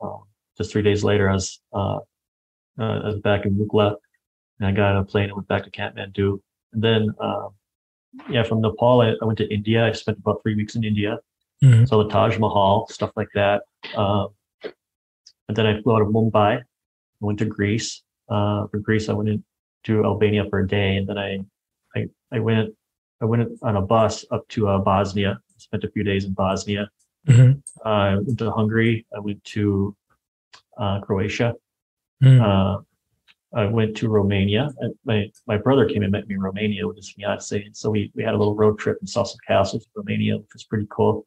um, just three days later i was uh, uh i was back in Lukla and i got on a plane and went back to kathmandu and then um yeah from nepal I, I went to india i spent about three weeks in india Mhm. saw the taj mahal stuff like that um and then i flew out of mumbai I went to greece uh from greece i went into albania for a day and then i i, I went I went on a bus up to uh, Bosnia. Spent a few days in Bosnia. Mhm. I went to Hungary. I went to uh, Croatia. Mm. Uh, I went to Romania. My my brother came and met me in Romania with his fiance, and so we we had a little road trip and saw some castles in Romania, which was pretty cool.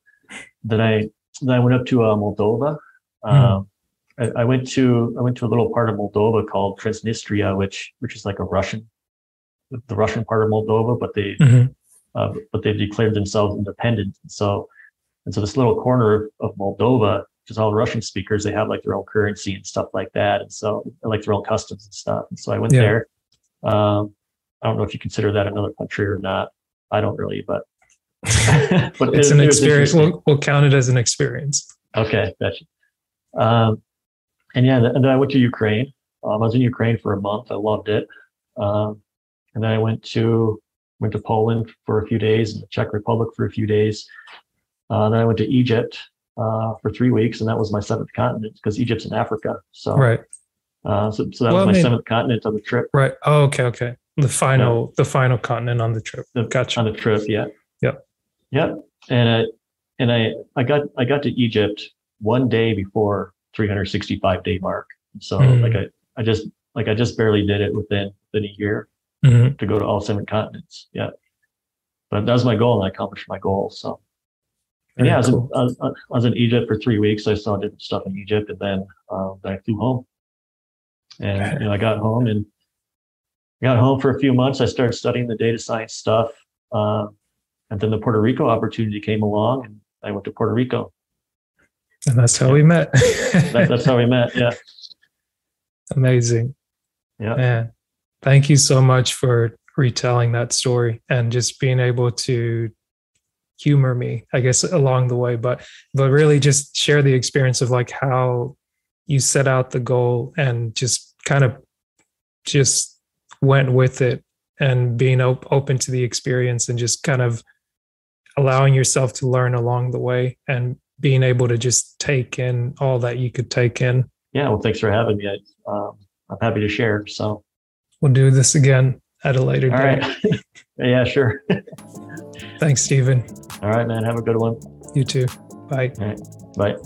Then I then I went up to uh, Moldova. Um, I, I went to I went to a little part of Moldova called Transnistria, which which is like a Russian, the Russian part of Moldova, but they Mhm. uh, but they've declared themselves independent. So, and so this little corner of, of Moldova, which is all the Russian speakers, they have like their own currency and stuff like that. And so, like their own customs and stuff. And so I went Yeah. there. Um, I don't know if you consider that another country or not. I don't really, but but it's it- an it experience. We'll, we'll count it as an experience. Okay, gotcha. Um, and yeah, and then I went to Ukraine. Um, I was in Ukraine for a month. I loved it. Um, and then I went to went to Poland for a few days, and the Czech Republic for a few days. Uh, then I went to Egypt uh, for three weeks, and that was my seventh continent because Egypt's in Africa. So, Right. uh, so, so that Well, was my mean- seventh continent on the trip. Right. Oh, okay. Okay. The final, the final continent on the trip. the- Gotcha. on the trip. Yeah. Yep. Yep. And I, and I, I got, I got to Egypt one day before 365 day mark. So Mm. like I, I just, like I just barely did it within, within a year Mhm. to go to all seven continents. Yeah. But that was my goal and I accomplished my goal. So and yeah, I was, in, I, I was in Egypt for three weeks. I saw different stuff in Egypt and then, um, then I flew home and, you know, I got home and got home for a few months. I started studying the data science stuff. Um, and then the Puerto Rico opportunity came along and I went to Puerto Rico. And that's how we met. That, that's how we met. Yeah. Amazing. Yeah. Man, thank you so much for retelling that story and just being able to humor me, I guess, along the way, but but really just share the experience of like how you set out the goal and just kind of just went with it and being op- open to the experience and just kind of allowing yourself to learn along the way and being able to just take in all that you could take in. Yeah. Well, thanks for having me. I, um, I'm happy to share. So, We'll do this again at a later all date. right. yeah, sure. Thanks, Stephen. All right, man. Have a good one. You too. Bye. Bye.